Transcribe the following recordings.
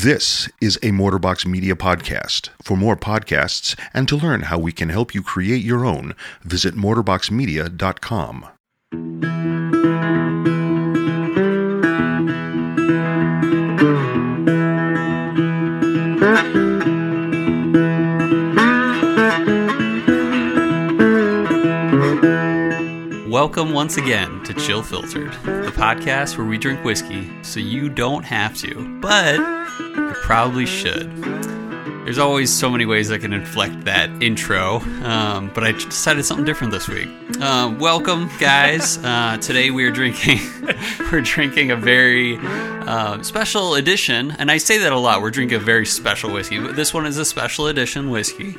This is a Motorbox Media podcast. For more podcasts and to learn how we can help you create your own, visit motorboxmedia.com. Welcome once again to Chill Filtered, the podcast where we drink whiskey so you don't have to, but you probably should. There's always so many ways I can inflect that intro, um, but I decided something different this week. Uh, welcome, guys. Uh, today we are drinking we're drinking a very uh, special edition, and I say that a lot. We're drinking a very special whiskey, but this one is a special edition whiskey,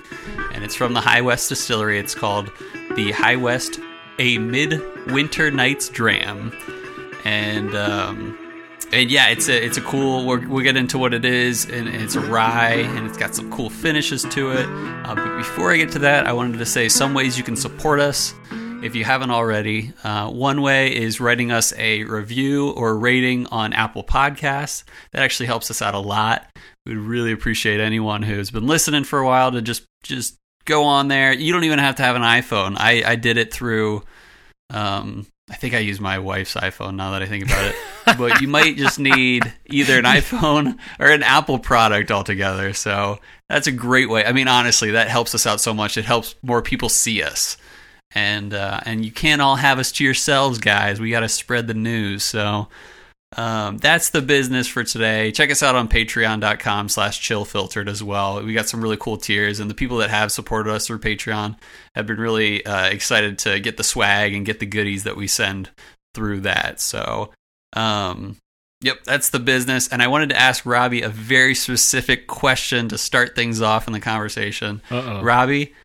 and it's from the High West Distillery. It's called the High West a midwinter night's dram and um and yeah it's a it's a cool we're, we'll get into what it is and, and it's a rye and it's got some cool finishes to it uh, but before i get to that i wanted to say some ways you can support us if you haven't already uh, one way is writing us a review or rating on apple podcasts that actually helps us out a lot we'd really appreciate anyone who's been listening for a while to just just go on there. You don't even have to have an iPhone. I, I did it through, um, I think I use my wife's iPhone now that I think about it. but you might just need either an iPhone or an Apple product altogether. So that's a great way. I mean, honestly, that helps us out so much. It helps more people see us. And uh, and you can't all have us to yourselves, guys. We got to spread the news. So um, that's the business for today. Check us out on patreon.com slash chillfiltered as well. We got some really cool tiers, and the people that have supported us through Patreon have been really uh, excited to get the swag and get the goodies that we send through that. So, um, yep, that's the business. And I wanted to ask Robbie a very specific question to start things off in the conversation. Uh-oh. Robbie,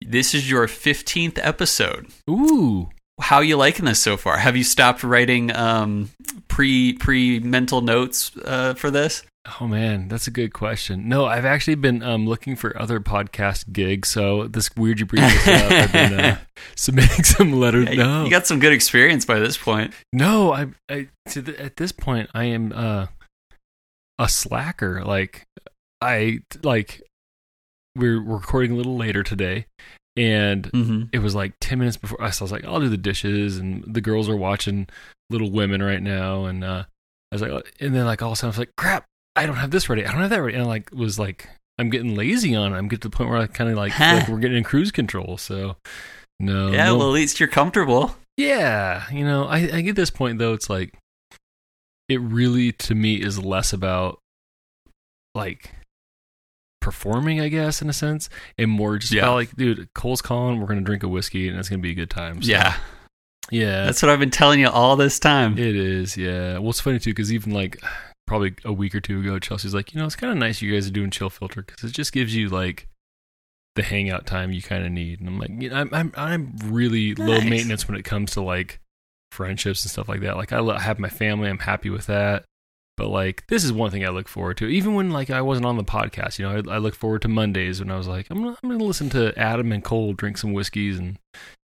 this is your 15th episode Ooh. How you liking this so far? Have you stopped writing um, pre pre mental notes uh, for this? Oh man, that's a good question. No, I've actually been um, looking for other podcast gigs. So this weird you bring this up. I've been uh, submitting some letters. Yeah, you- no, You got some good experience by this point. no. I, I to the, at this point, I am uh, a slacker. Like I like we're recording a little later today, and Mm-hmm. it was like 10 minutes before us. I was like, I'll do the dishes. And the girls are watching Little Women right now. And uh, I was like, "Oh," and then like all of a sudden I was like, crap, I don't have this ready. I don't have that ready. And I like was like, I'm getting lazy on it. I'm getting to the point where I kind of like, like we're getting in cruise control. So no. yeah, no- well, at least you're comfortable. yeah. You know, I, I get this point though. It's like, it really to me is less about like performing, I guess, in a sense, and more just Yeah. about like, dude, Cole's calling. We're gonna drink a whiskey, and it's gonna be a good time. So, Yeah, yeah, that's what I've been telling you all this time. it is. Yeah. Well, it's funny too because even like probably a week or two ago, Chelsea's like, you know, it's kind of nice you guys are doing chill filter because it just gives you like the hangout time you kind of need. And I'm like, you know, I'm I'm I'm really low maintenance when it comes to like friendships and stuff like that. Like I lo- have my family, I'm happy with that. But like this is one thing I look forward to. Even when like I wasn't on the podcast, you know, I, I look forward to Mondays when I was like, I'm gonna, I'm gonna listen to Adam and Cole drink some whiskeys, and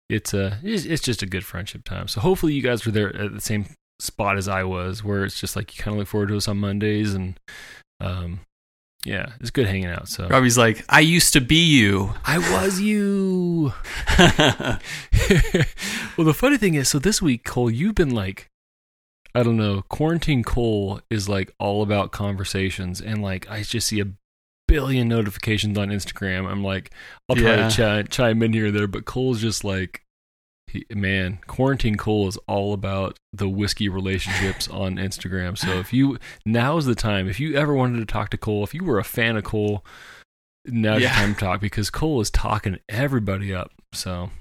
it's a it's, it's just a good friendship time. So hopefully you guys were there at the same spot as I was, where it's just like you kind of look forward to us on Mondays, and um, yeah, it's good hanging out. So Robbie's like, I used to be you. I was you. well, the funny thing is, so this week, Cole, you've been like, I don't know, quarantine Cole is like all about conversations, and like I just see a billion notifications on Instagram. I'm like, I'll try Yeah. to chi- chime in here or there, but Cole's just like, he, man, quarantine Cole is all about the whiskey relationships on Instagram. So if you now's the time, if you ever wanted to talk to Cole, if you were a fan of Cole, now's Yeah. your time to talk because Cole is talking everybody up. So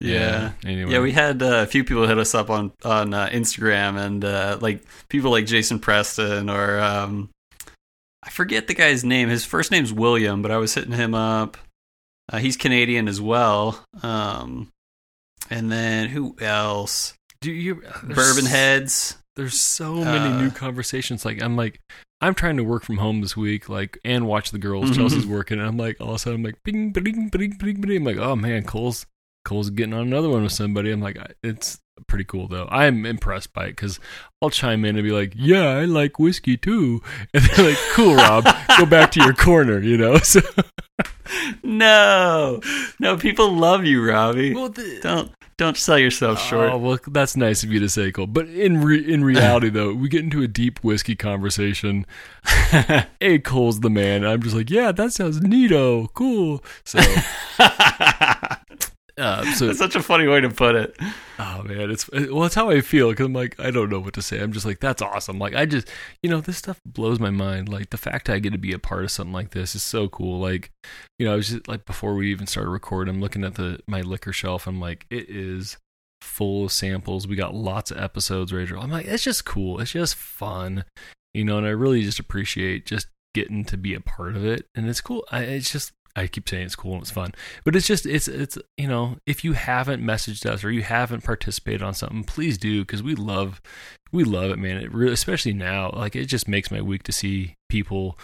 yeah. Anyway, Yeah, we had uh, a few people hit us up on on uh, Instagram, and uh, like people like Jason Preston or um, I forget the guy's name. His first name's William, but I was hitting him up. Uh, he's Canadian as well. Um, and then who else? do you Bourbon Heads. There's so many Uh, new conversations. Like I'm like I'm trying to work from home this week, like and watch the girls. Mhm. Chelsea's working, and I'm like all of a sudden I'm like bing bing bing bing bing. I'm like oh man, Cole's Cole's getting on another one with somebody. I'm like, it's pretty cool though. I'm impressed by it because I'll chime in and be like, yeah, I like whiskey too, and they're like, cool, Rob, go back to your corner, you know. So, No, no, people love you, Robbie. well, the, don't don't sell yourself oh, short. Oh well, that's nice of you to say, Cole. But in re- in reality, though, we get into a deep whiskey conversation. hey, Cole's the man. I'm just like, yeah, that sounds neato, cool. So, uh, so That's such a funny way to put it. oh man, it's well, it's how I feel because I'm like, I don't know what to say. I'm just like, that's awesome. Like, I just, you know, this stuff blows my mind. Like the fact I get to be a part of something like this is so cool. Like, you know, I was just like before we even started recording, I'm looking at the my liquor shelf. I'm like, it is full of samples. We got lots of episodes ready. to. I'm like, it's just cool. It's just fun, you know. And I really just appreciate just getting to be a part of it. And it's cool. I, it's just I keep saying it's cool and it's fun, but it's just it's it's you know if you haven't messaged us or you haven't participated on something, please do because we love we love it, man. It really, especially now, like it just makes my week to see people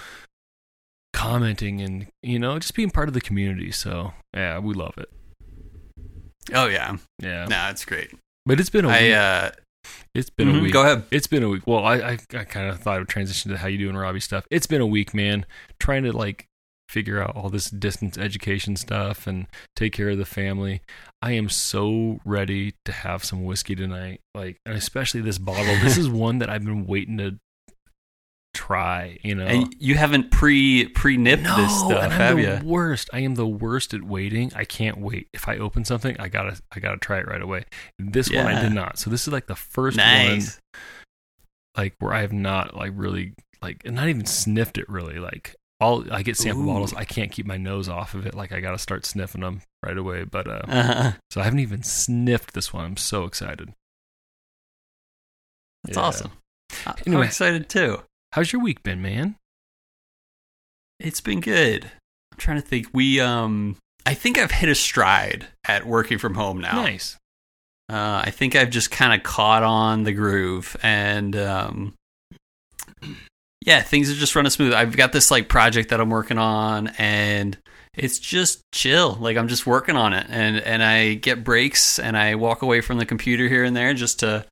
commenting and you know just being part of the community. So yeah, we love it. Oh yeah, Yeah, no, it's great. but it's been a I week. uh, it's been a mhm, week. Go ahead. It's been a week. Well, I I, I kind of thought I would transition to how you doing Robbie stuff. It's been a week, man. Trying to like figure out all this distance education stuff and take care of the family. I am so ready to have some whiskey tonight. Like, and especially this bottle. this is one that I've been waiting to try. You know, And you haven't pre pre nipped no, this stuff, have the you? worst. I am the worst at waiting. I can't wait. If I open something, I gotta I gotta try it right away. This one I did not. So this is like the first one like where I have not like really like not even sniffed it really like all I get sample Ooh. bottles I can't keep my nose off of it like I got to start sniffing them right away but uh Uh-huh. so I haven't even sniffed this one I'm so excited That's Yeah. awesome. I- I'm excited too. how's your week been man It's been good. I'm trying to think. We um, I think I've hit a stride at working from home now. nice Uh, I think I've just kind of caught on the groove, and um, yeah, things are just running smooth. I've got this like project that I'm working on, and it's just chill. Like I'm just working on it, and and I get breaks, and I walk away from the computer here and there just to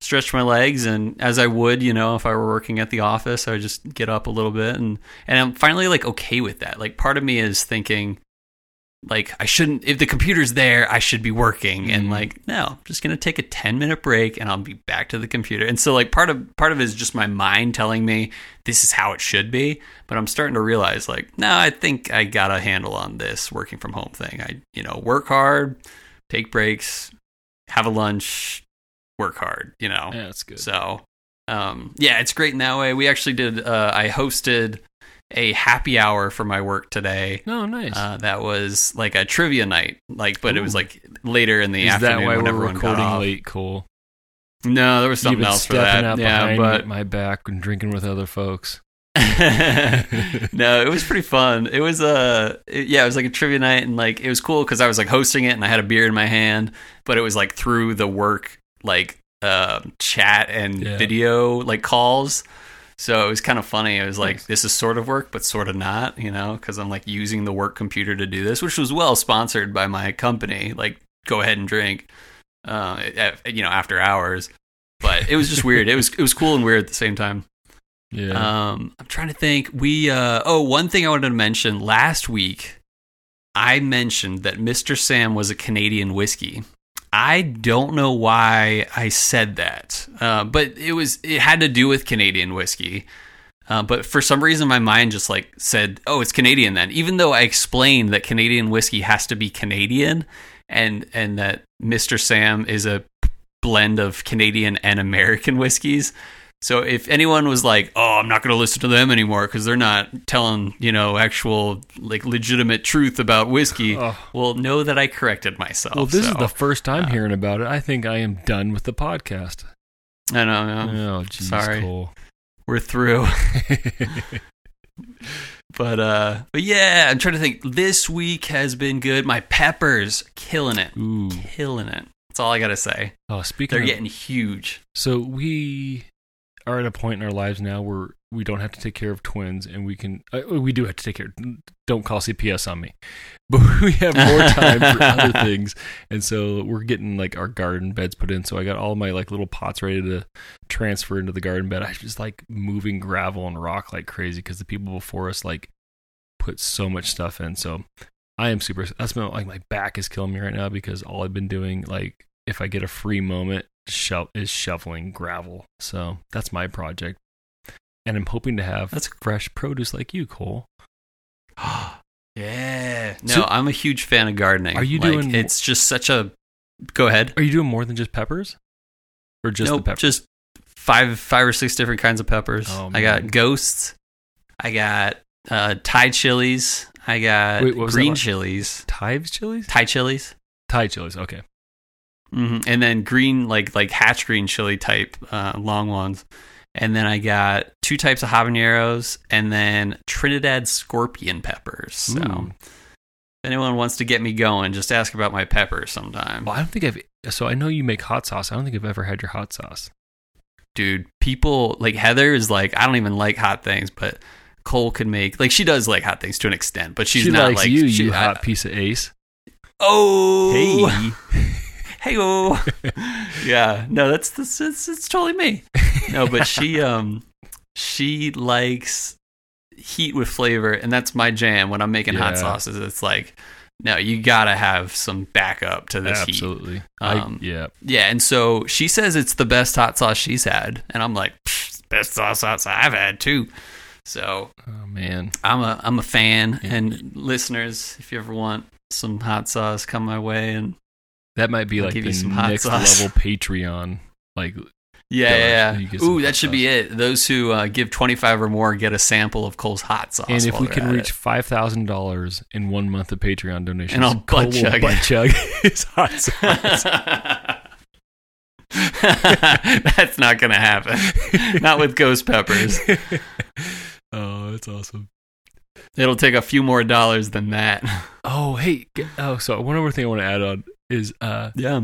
stretch my legs, and as I would, you know, if I were working at the office, I would just get up a little bit, and and I'm finally like okay with that. Like part of me is thinking like I shouldn't if the computer's there I should be working and Mhm. like no I'm just going to take a 10 minute break and I'll be back to the computer and so like part of part of it is just my mind telling me this is how it should be but I'm starting to realize like no I think I got a handle on this working from home thing I you know work hard take breaks have a lunch work hard you know yeah that's good so, um, yeah, it's great in that way. We actually did. Uh, I hosted a happy hour for my work today. no nice Uh, that was like a trivia night, like, but it was like later in the is afternoon that why we're recording late Cole No, there was something else for that. yeah, but my back and drinking with other folks no, it was pretty fun. It was uh, yeah, it was like a trivia night, and like it was cool because I was like hosting it, and I had a beer in my hand, but it was like through the work like uh, chat and Yeah. video like calls. So it was kind of funny. It was like Nice. this is sort of work, but sort of not, you know, because I'm like using the work computer to do this, which was well sponsored by my company. Like, go ahead and drink, uh, at, you know, after hours. But it was just weird. It was it was cool and weird at the same time. yeah Um, I'm trying to think. We uh, oh, one thing I wanted to mention last week. I mentioned that Mr. Sam was a Canadian whiskey. I don't know why I said that, uh, but it was it had to do with Canadian whiskey. Uh, but for some reason, my mind just like said, "Oh, it's Canadian." Then, even though I explained that Canadian whiskey has to be Canadian, and and that Mr. Sam is a blend of Canadian and American whiskeys. So if anyone was like, "Oh, I'm not going to listen to them anymore because they're not telling, you know, actual like legitimate truth about whiskey," Oh. well, know that I corrected myself. well this is the first time hearing about it I think I am done with the podcast I know, I know. oh geez sorry. Cole we're through. But uh, but yeah, I'm trying to think. This week has been good. My peppers killing it, Ooh. killing it. That's all I gotta say. Oh, speaking They're of, getting huge. so we are at a point in our lives now where we don't have to take care of twins, and we can. Uh, we do have to take care. Don't call CPS on me, but we have more time for other things, and so we're getting like our garden beds put in. So I got all my like little pots ready to transfer into the garden bed. I just like moving gravel and rock like crazy because the people before us like put so much stuff in. So I am super. That's my, like my back is killing me right now because all I've been doing like if I get a free moment sho- is shoveling gravel. So that's my project, and I'm hoping to have That's- fresh produce like you, Cole. yeah. No, So- I'm a huge fan of gardening. Are you Like, doing- It's just such a. Go ahead. Are you doing more than just peppers, or just nope, the peppers? just five, five or six different kinds of peppers. Oh, I got ghosts. I got uh, Thai chilies. I got Wait, what was that green one? chilies. Tives chilies, Thai chilies. Thai chilies. Okay. Hmm And then green, like like hatch green chili type, uh, long ones. And then I got two types of habaneros, and then Trinidad scorpion peppers. So, Ooh. if anyone wants to get me going, just ask about my peppers sometime. Well, I don't think I've. So I know you make hot sauce. I don't think I've ever had your hot sauce. Dude, people like Heather is like, I don't even like hot things, but Cole could make like she does like hot things to an extent, but she's she not like you, she, you I- hot piece of ace. oh, Hey. hey oh yeah no that's, this it's, totally me no but she um she likes heat with flavor and that's my jam when i'm making hot sauces it's like no you gotta have some backup to this heat Absolutely. Um, I, yeah. yeah and so she says it's the best hot sauce she's had and i'm like best sauce sauce i've had too so Oh man. i'm a i'm a fan Yeah. and listeners if you ever want some hot sauce come my way and That might be I'll like the you some hot next sauce. level Patreon. Like Yeah, yeah, yeah. Ooh, that should be it. Those who uh, give twenty five or more get a sample of Cole's hot sauce. and if we can reach five thousand dollars in one month of Patreon donations, And I'll butt Cole will chug butt chug his hot sauce. That's not gonna happen. Not with ghost peppers. oh, that's awesome. It'll take a few more dollars than that. Oh, hey. Oh, so one other thing I want to add on is uh Yeah.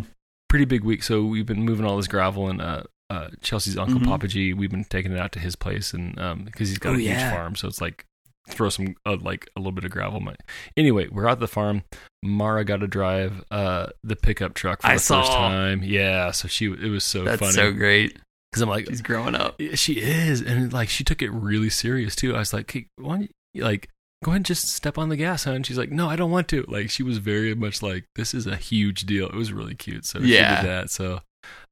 pretty big week. So we've been moving all this gravel and uh, uh Chelsea's uncle Mhm. Papa G. We've been taking it out to his place and um because he's got Oh, a huge yeah. farm, so it's like throw some uh, like a little bit of gravel. My anyway, we're at the farm. Mara got to drive uh the pickup truck for I the first time. Yeah, so she it was so That's funny so great. because I'm like He's growing up. Yeah, she is and like she took it really serious too i was like hey, why don't you like go ahead and just step on the gas hon she's like no i don't want to like she was very much like this is a huge deal it was really cute so Yeah. she did that so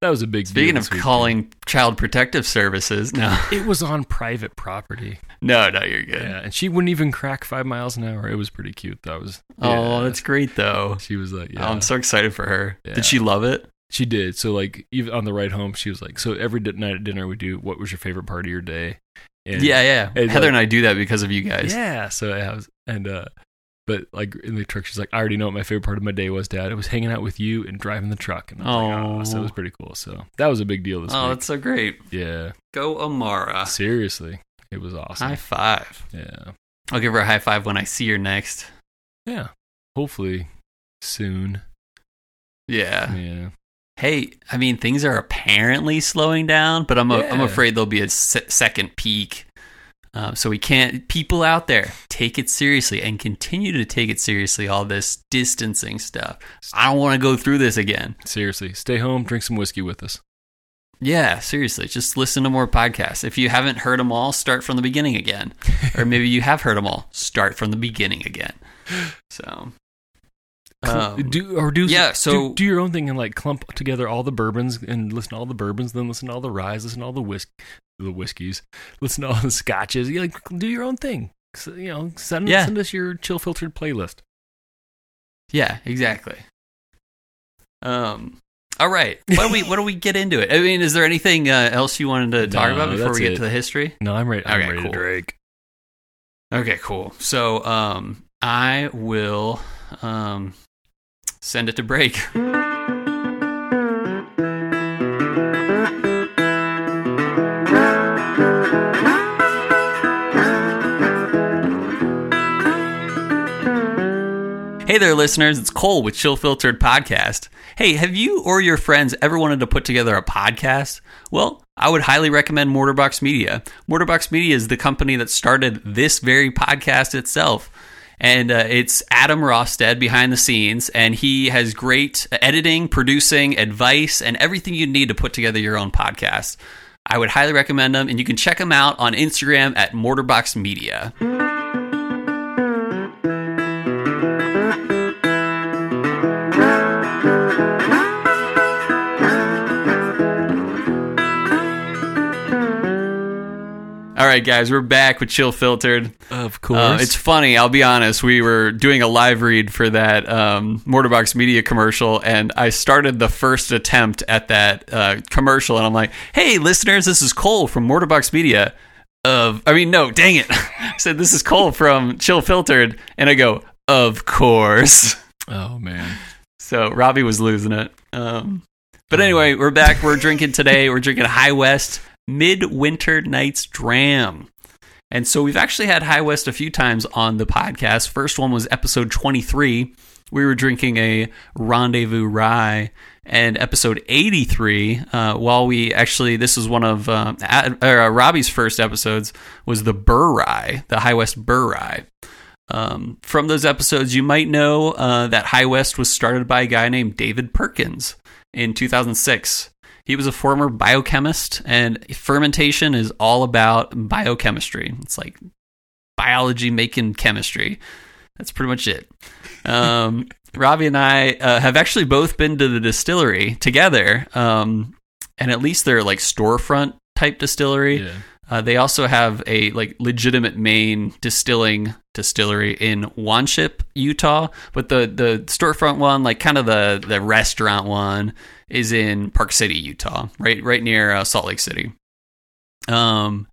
that was a big Speaking of calling child protective services, no, it was on private property no, no, you're good. yeah and she wouldn't even crack five miles an hour it was pretty cute that was Oh, yeah. that's great though. she was like Oh, yeah I'm so excited for her. Yeah. Did she love it? She did. So like even on the ride home, she was like, so every night at dinner we do, what was your favorite part of your day? And, yeah, yeah. and, Heather like- and I do that because of you guys. Yeah. So I was and uh, but like in the truck, she's like, I already know what my favorite part of my day was, Dad. It was hanging out with you and driving the truck. And I was like, oh, so it was pretty cool. So that was a big deal this Oh, week. that's so great. Yeah. Go Amara. Seriously, it was awesome. High five. yeah. I'll give her a high five when I see her next. Yeah. Hopefully soon. Yeah. Yeah. Hey, I mean, things are apparently slowing down, but I'm a, I'm afraid there'll be a se- second peak. Uh, so we can't. People out there, take it seriously and continue to take it seriously. All this distancing stuff. I don't want to go through this again. Seriously, stay home, drink some whiskey with us. Yeah, seriously, just listen to more podcasts. If you haven't heard them all, start from the beginning again. or maybe you have heard them all, start from the beginning again. So, um, do or do yeah, so- do, your own thing and like clump together all the bourbons and listen to all the bourbons, then listen to all the rye, listen to all the whisk the whiskeys, listen to all the scotches. You like do your own thing. So, you know, send Yeah. send us your chill filtered playlist. yeah, exactly. Um, all right. Why don't we Why don't we get into it? I mean, is there anything uh, else you wanted to talk No, about before we get it. to the history? No, I'm ready. I'm Okay, ready cool. to drink. Okay, cool. So, um, I will um send it to break. Hey there, listeners. It's Cole with Chill Filtered Podcast. Hey, have you or your friends ever wanted to put together a podcast? Well, I would highly recommend Mortarbox Media. Mortarbox Media is the company that started this very podcast itself. And uh, it's Adam Rosted behind the scenes, and he has great editing, producing, advice, and everything you need to put together your own podcast. I would highly recommend them, and you can check them out on Instagram at Mortarbox Media. All right, guys, we're back with Chill Filtered. Of Uh, course. it's funny. I'll be honest. We were doing a live read for that um, Mortarbox Media commercial, and I started the first attempt at that uh, commercial, and I'm like, "Hey, listeners, this is Cole from Mortarbox Media." Of, I mean, no, dang it! I said this is Cole from Chill Filtered, and I go, "Of course." oh man. So Robbie was losing it. Um, but anyway, we're back. We're drinking today. We're drinking High West Midwinter Nights Dram. And so we've actually had High West a few times on the podcast. First one was episode 23. We were drinking a Rendezvous Rye. And episode 83, uh, while we actually, this was one of uh, uh, Robbie's first episodes, was the Burr Rye, the High West Burr Rye. Um, from those episodes, you might know uh, that High West was started by a guy named David Perkins in 2006. He was a former biochemist, and fermentation is all about biochemistry. It's like biology making chemistry. That's pretty much it. Um, Robbie and I uh, have actually both been to the distillery together, um, and at least they're like storefront type distillery. Yeah. Uh, they also have a like legitimate main distilling distillery in Wanship, Utah, but the the storefront one, like kind of the the restaurant one, is in Park City, Utah, right right near uh, Salt Lake City. Um,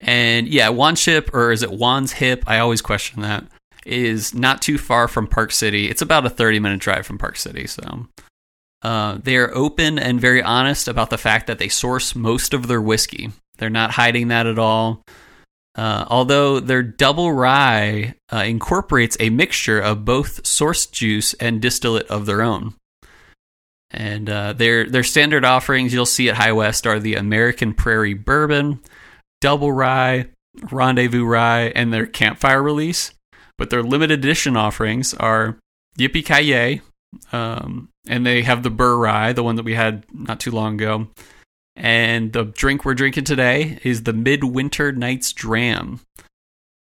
and yeah, Wanship or is it Wan's Hip? I always question that. Is not too far from Park City. It's about a thirty minute drive from Park City, so. Uh, they are open and very honest about the fact that they source most of their whiskey. They're not hiding that at all. Uh, although their double rye uh, incorporates a mixture of both source juice and distillate of their own. And uh, their their standard offerings you'll see at High West are the American Prairie Bourbon, Double Rye, Rendezvous Rye, and their Campfire release. But their limited edition offerings are Yippee Ki um, and they have the Burr Rye, the one that we had not too long ago. And the drink we're drinking today is the Midwinter Nights Dram.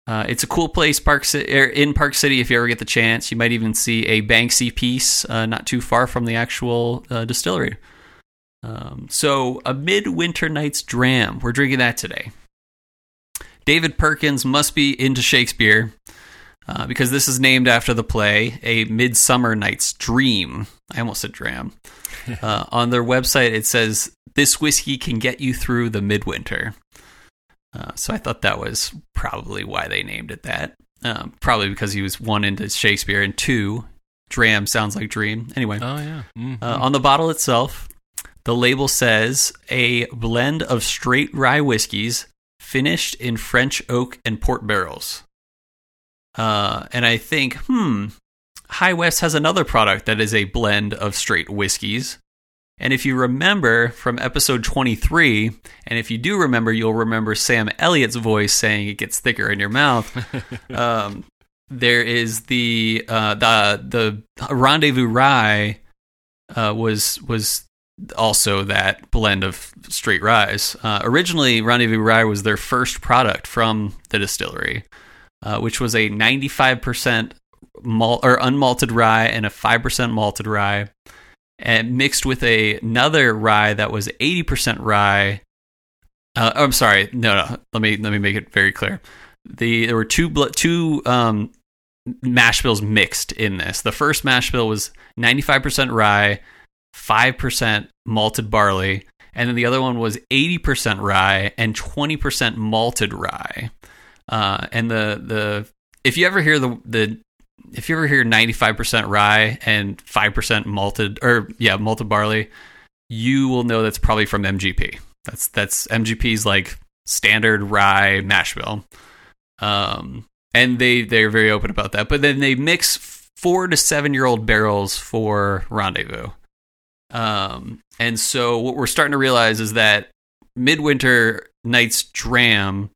Uh, it's a cool place, Park Ci- er, in Park City. If you ever get the chance, you might even see a Banksy piece uh, not too far from the actual uh, distillery. Um, so, a Midwinter Nights Dram. We're drinking that today. David Perkins must be into Shakespeare uh, because this is named after the play A Midsummer Night's Dream. I almost said dram. Uh, on their website, it says this whiskey can get you through the midwinter. Uh, so I thought that was probably why they named it that. Um, probably because he was one into Shakespeare and two, dram sounds like dream. Anyway, Oh yeah. Mhm. uh, on the bottle itself, the label says a blend of straight rye whiskeys finished in French oak and port barrels. Uh, and I think, hmm, High West has another product that is a blend of straight whiskeys. And if you remember from episode 23, and if you do remember, you'll remember Sam Elliott's voice saying it gets thicker in your mouth. um, there is the uh, the the Rendezvous Rye uh, was was also that blend of straight ryes. Uh, originally, Rendezvous Rye was their first product from the distillery, uh, which was a 95% malt or unmalted rye and a 5% malted rye, and mixed with a, another rye that was 80% rye. Uh, I'm sorry, no, no. Let me let me make it very clear. The there were two two um, mash bills mixed in this. The first mash bill was 95% rye, 5% malted barley, and then the other one was 80% rye and 20% malted rye. Uh, and the the if you ever hear the the if you ever hear 95% rye and 5% malted or yeah, malted barley, you will know that's probably from MGP. That's that's MGP's like standard rye mash bill. Um and they they're very open about that. But then they mix 4 to 7 year old barrels for Rendezvous. Um and so what we're starting to realize is that Midwinter Night's Dram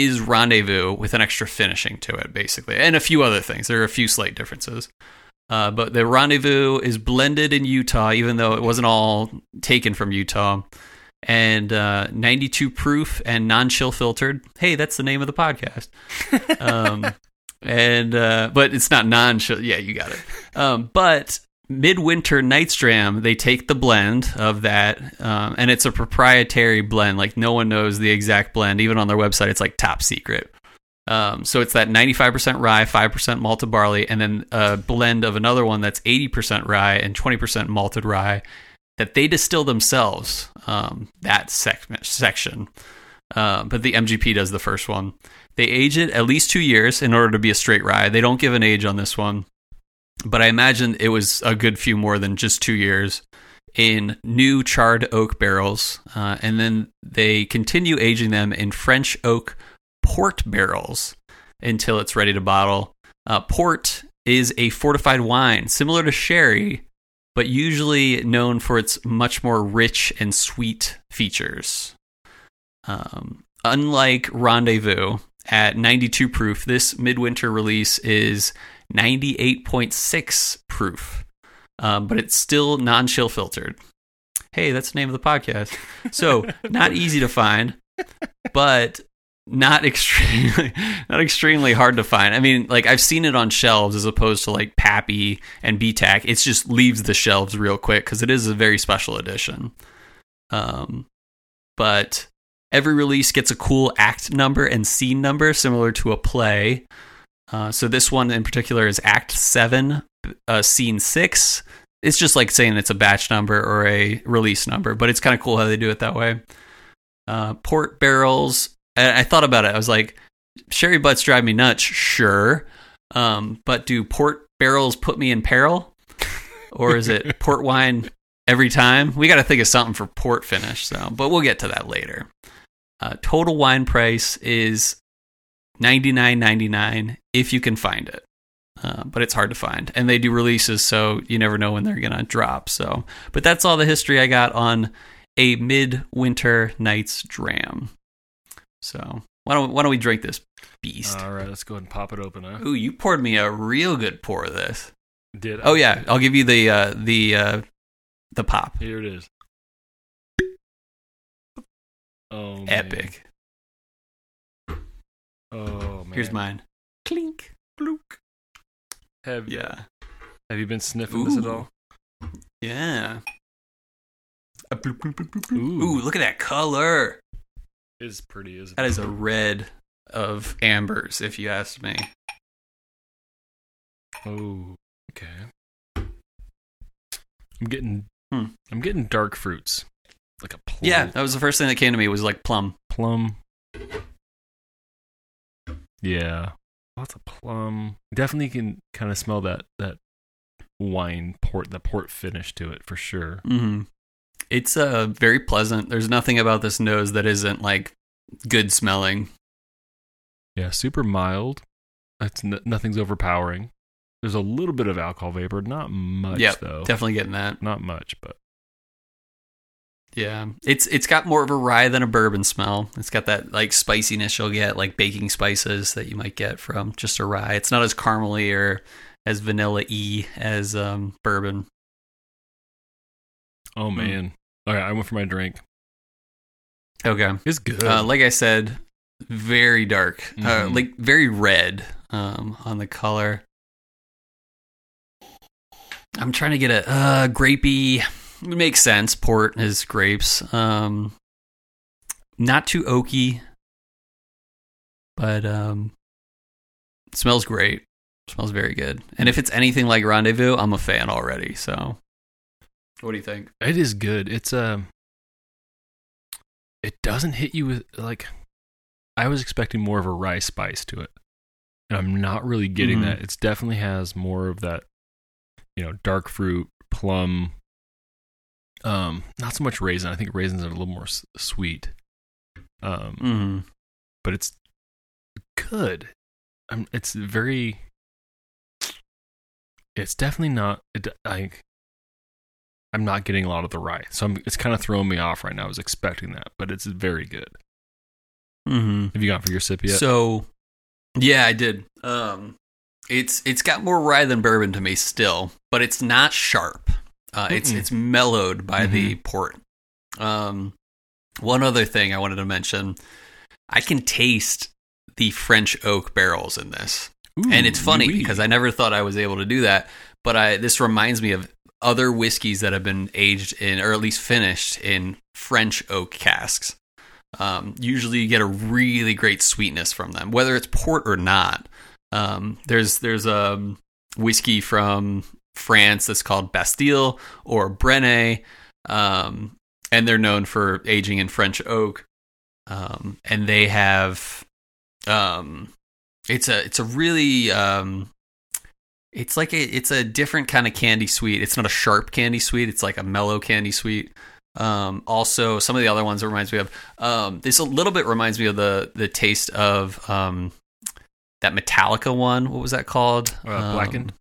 is Rendezvous with an extra finishing to it, basically, and a few other things. There are a few slight differences. Uh, but the Rendezvous is blended in Utah, even though it wasn't all taken from Utah. And uh, 92 proof and non chill filtered. Hey, that's the name of the podcast. Um, and uh, but it's not non chill. Yeah, you got it. Um, but Midwinter Night's Dram, they take the blend of that, um, and it's a proprietary blend. Like no one knows the exact blend. Even on their website, it's like top secret. Um, so it's that 95% rye, 5% malted barley, and then a blend of another one that's 80% rye and 20% malted rye that they distill themselves. Um, that sec- section, uh, but the MGP does the first one. They age it at least two years in order to be a straight rye. They don't give an age on this one but I imagine it was a good few more than just two years in new charred oak barrels, uh, and then they continue aging them in French oak port barrels until it's ready to bottle. Uh, port is a fortified wine similar to sherry, but usually known for its much more rich and sweet features. Um, unlike Rendezvous at 92 proof, this midwinter release is 98.6 proof, um, but it's still non chill filtered. Hey, that's the name of the podcast. So, not easy to find, but not extremely not extremely hard to find. I mean, like I've seen it on shelves as opposed to like Pappy and BTAC. It just leaves the shelves real quick because it is a very special edition. Um, but every release gets a cool act number and scene number similar to a play. Uh, so this one in particular is Act Seven, uh, Scene Six. It's just like saying it's a batch number or a release number, but it's kind of cool how they do it that way. Uh, port barrels. I, I thought about it. I was like, sherry butts drive me nuts, sure, um, but do port barrels put me in peril, or is it port wine every time? We got to think of something for port finish. So, but we'll get to that later. Uh, total wine price is ninety nine ninety nine if you can find it. Uh, but it's hard to find, and they do releases, so you never know when they're gonna drop. So, but that's all the history I got on a midwinter night's dram. So why don't why don't we drink this beast? All right, let's go ahead and pop it open. Huh? Ooh, you poured me a real good pour of this. Did I? Oh yeah, I'll give you the uh, the uh, the pop. Here it is. Oh, man. Epic. Oh man. Here's mine. Clink. Blook. Have Yeah. Have you been sniffing this at all? Yeah. Bloop, bloop, bloop. Ooh. Ooh, look at that color. It's pretty, isn't That it? is a red of ambers, if you ask me. Oh, okay. I'm getting. Hmm. I'm getting dark fruits, like a plum. Yeah, that was the first thing that came to me was like plum. plum. Yeah, lots of plum. Definitely can kind of smell that that wine port, the port finish to it for sure. hmm It's uh very pleasant. There's nothing about this nose that isn't like good smelling. Yeah, super mild. It's n- nothing's overpowering. There's a little bit of alcohol vapor, not much Yep, though. Definitely getting that. Not much, but Yeah, it's it's got more of a rye than a bourbon smell. It's got that like spiciness you'll get, like baking spices that you might get from just a rye. It's not as caramely or as vanilla y as um, bourbon. oh Hmm. man. All right, I went for my drink. Okay, It's good. uh, like I said, very dark, uh, Mhm. like very red um, on the color. I'm trying to get a uh, grapey. It makes sense. Port is grapes. Um, not too oaky, but um, smells great. smells very good. And if it's anything like Rendezvous, I'm a fan already. So, what do you think? It is good. It's um it doesn't hit you with like I was expecting more of a rye spice to it. And I'm not really getting Mhm. that. It definitely has more of that you know, dark fruit, plum um not so much raisin. I think raisins are a little more s- sweet. Um Mm-hmm. but it's good. I'm, it's very. It's definitely not. It, like I'm not getting a lot of the rye, so I'm, it's kind of throwing me off right now. I was expecting that, but it's very good. Mm-hmm. Have you gone for your sip yet? So, yeah, I did. Um, it's it's got more rye than bourbon to me still, but it's not sharp. Uh, it's it's mellowed by the port. Um, one other thing I wanted to mention, I can taste the French oak barrels in this, and it's funny because I never thought I was able to do that. But I this reminds me of other whiskeys that have been aged in, or at least finished in French oak casks. Um, usually, you get a really great sweetness from them, whether it's port or not. Um, there's there's a whiskey from France that's called Bastille or Brenet, um, and they're known for aging in French oak. Um, and they have, um, it's a it's a really um, it's like a it's a different kind of candy sweet. It's not a sharp candy sweet. It's like a mellow candy sweet. Um, also, some of the other ones it reminds me of. Um, this a little bit reminds me of the the taste of um, that Metallica one. What was that called? Uh, Blackened?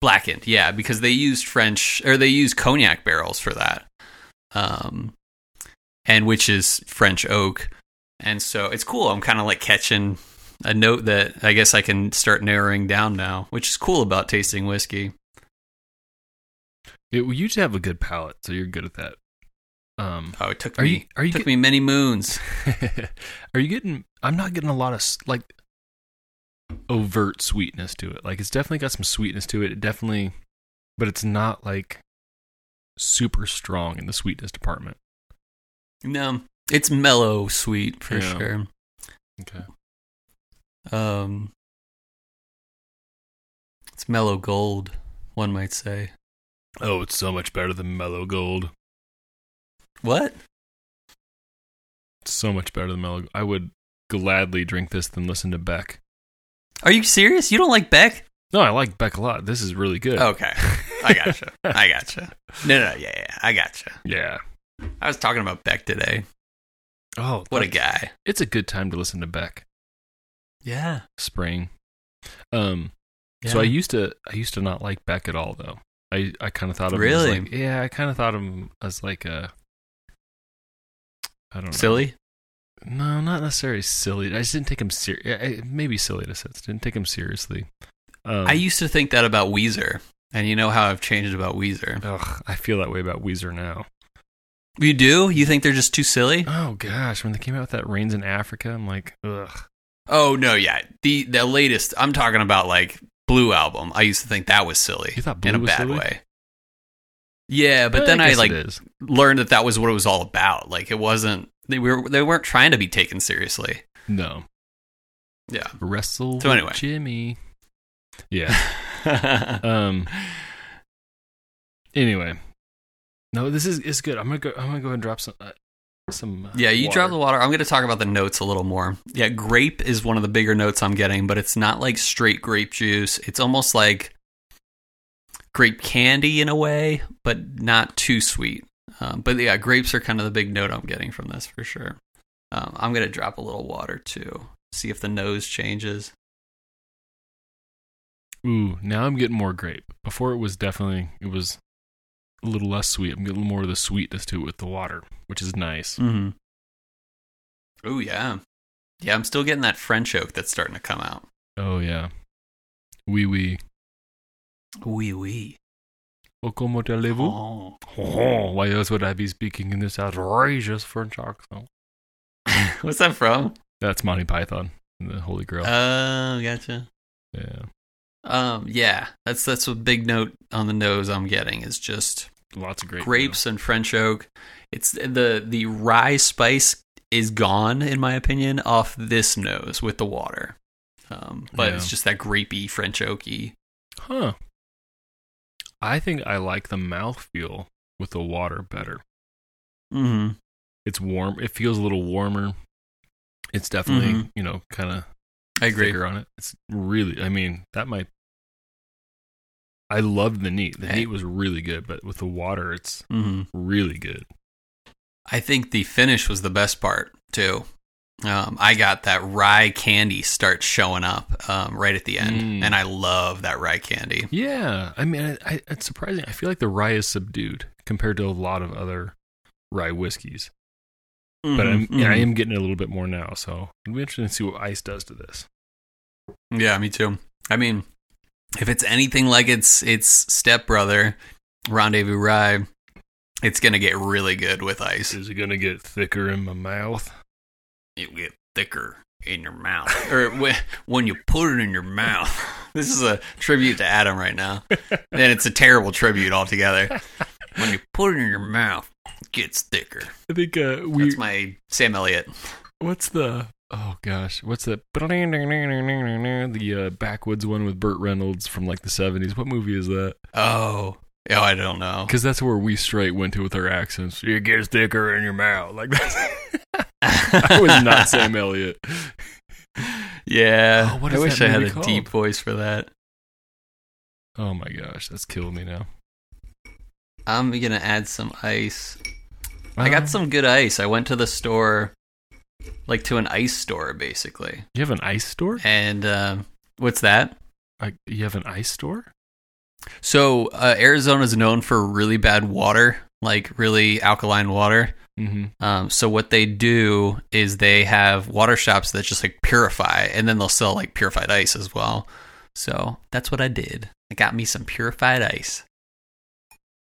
Blackened, yeah, because they used French or they used cognac barrels for that. Um, and which is French oak, and so it's cool. I'm kind of like catching a note that I guess I can start narrowing down now, which is cool about tasting whiskey. It, well, you just have a good palate, so you're good at that. Um, Oh, it took me you- are you took get- me many moons. are you getting? I'm not getting a lot of s- like overt sweetness to it. Like it's definitely got some sweetness to it. It definitely, but it's not like super strong in the sweetness department. No, it's mellow sweet for Yeah. sure. Okay. Um, it's mellow gold, one might say. Oh, it's so much better than Mellow Gold. What? It's so much better than Mellow. I would gladly drink this than listen to Beck. Are you serious? You don't like Beck? No, I like Beck a lot. This is really good. Okay, I gotcha. I gotcha. No, no, yeah, yeah, I gotcha. Yeah. I was talking about Beck today. Oh, What a guy. It's a good time to listen to Beck. Yeah. Spring. Um. So I used to I used to not like Beck at all though. I I kind of thought of him Really? as like yeah I kind of thought of him as like a I don't know silly. No not necessarily silly I just didn't take him serious maybe silly in a sense didn't take him seriously um, I used to think that about Weezer, and you know how I've changed about Weezer. ugh, I feel that way about Weezer now You do? You think they're just too silly? oh gosh when they came out with that Rains in Africa I'm like ugh Oh no, yeah. The the latest. I'm talking about like Blue album. I used to think that was silly. You thought in Blue a was bad silly? way. Yeah, but Eh, then I, like learned that that was what it was all about. Like it wasn't. They were they weren't trying to be taken seriously. no Yeah. wrestle So with anyway. Jimmy yeah um anyway no this is it's good i'm gonna go i'm gonna go ahead and drop some uh, some uh, Yeah, you water. drop the water. I'm going to talk about the notes a little more. Yeah, grape is one of the bigger notes I'm getting, but it's not like straight grape juice. It's almost like grape candy in a way, but not too sweet. Um, but yeah, grapes are kind of the big note I'm getting from this for sure. Um, I'm going to drop a little water too, see if the nose changes. ooh now i'm getting more grape before it was definitely it was a little less sweet i'm getting more of the sweetness to it with the water which is nice Mm-hmm. Oh yeah, yeah. I'm still getting that French oak that's starting to come out. oh yeah oui oui Oui, oui. Oh comment allez-vous Oh. oh, why else would i be speaking in this outrageous french accent What's that from? that's monty python the holy grail Oh, gotcha. yeah Um, yeah, that's that's a big note on the nose I'm getting is just lots of grape grapes and French oak. It's the the rye spice is gone in my opinion off this nose with the water. Um, but Yeah. it's just that grapey French oaky. Huh. I think I like the mouthfeel with the water better. Mm-hmm. It's warm. It feels a little warmer. It's definitely, Mhm. you know, kind of I agree. thicker on it. It's really, I mean, that might. I loved the neat. The Hey. neat was really good, but with the water, it's Mm-hmm. really good. I think the finish was the best part too. Um, I got that rye candy start showing up um, right at the end, Mm. and I love that rye candy. Yeah, I mean, I, I, it's surprising. I feel like the rye is subdued compared to a lot of other rye whiskeys. Mhm, But I'm, yeah, I mhm. am getting a little bit more now, so it'll be interesting to see what ice does to this. Yeah, me too. I mean, if it's anything like its its stepbrother, Rendezvous Rye, it's gonna get really good with ice. Is it gonna get thicker in my mouth? It get thicker in your mouth, or when when you put it in your mouth. This is a tribute to Adam right now, and it's a terrible tribute altogether. When you put it in your mouth, it gets thicker. I think uh, we. That's my Sam Elliott. what's the? Oh gosh, what's that? The uh, backwoods one with Burt Reynolds from like the seventies. What movie is that? Oh, oh, I don't know. Because that's where we straight went to with our accents. It gets thicker in your mouth, like that. I was not Sam Elliott. Yeah, Oh, what I wish I had a called? deep voice for that. Oh my gosh, that's killing me now. I'm gonna add some ice. I Um, got some good ice. I went to the store, like to an ice store, basically. You have an ice store? And um, what's that? Like, you have an ice store? So uh, is known for really bad water, like really alkaline water. Mm-hmm. Um, so what they do is they have water shops that just like purify, and then they'll sell like purified ice as well. So that's what I did. I got me some purified ice.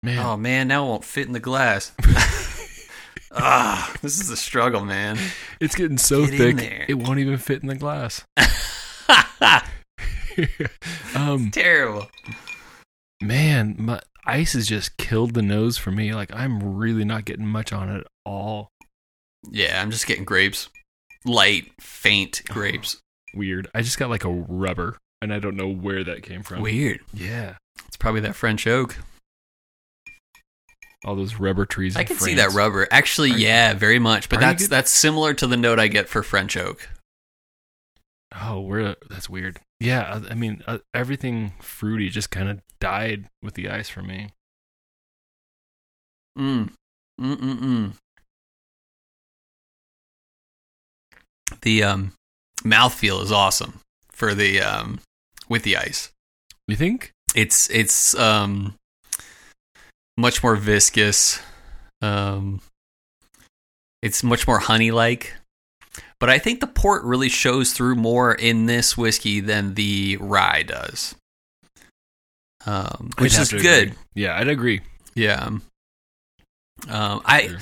Man, Oh man, now it won't fit in the glass. ah, this is a struggle, man. it's getting so Get thick it won't even fit in the glass. um, Terrible. Man, my ice has just killed the nose for me. Like I'm really not getting much on it at all. Yeah, I'm just getting grapes. Light, faint oh, grapes. Weird. I just got like a rubber, and I don't know where that came from. Weird. Yeah, It's probably that French oak. all those rubber trees. I can see that rubber. Actually, Are you- yeah, very much. But that's that's similar to the note I get for French oak. Oh, where? That's weird. Yeah, I I mean, uh, everything fruity just kind of died with the ice for me. Mm. Mm mm mm. The um mouthfeel is awesome for the um with the ice. You think? It's it's um much more viscous. Um it's much more honey like. But I think the port really shows through more in this whiskey than the rye does. Um, which is good. agree. Yeah, I'd agree. Yeah. Um, I Sure.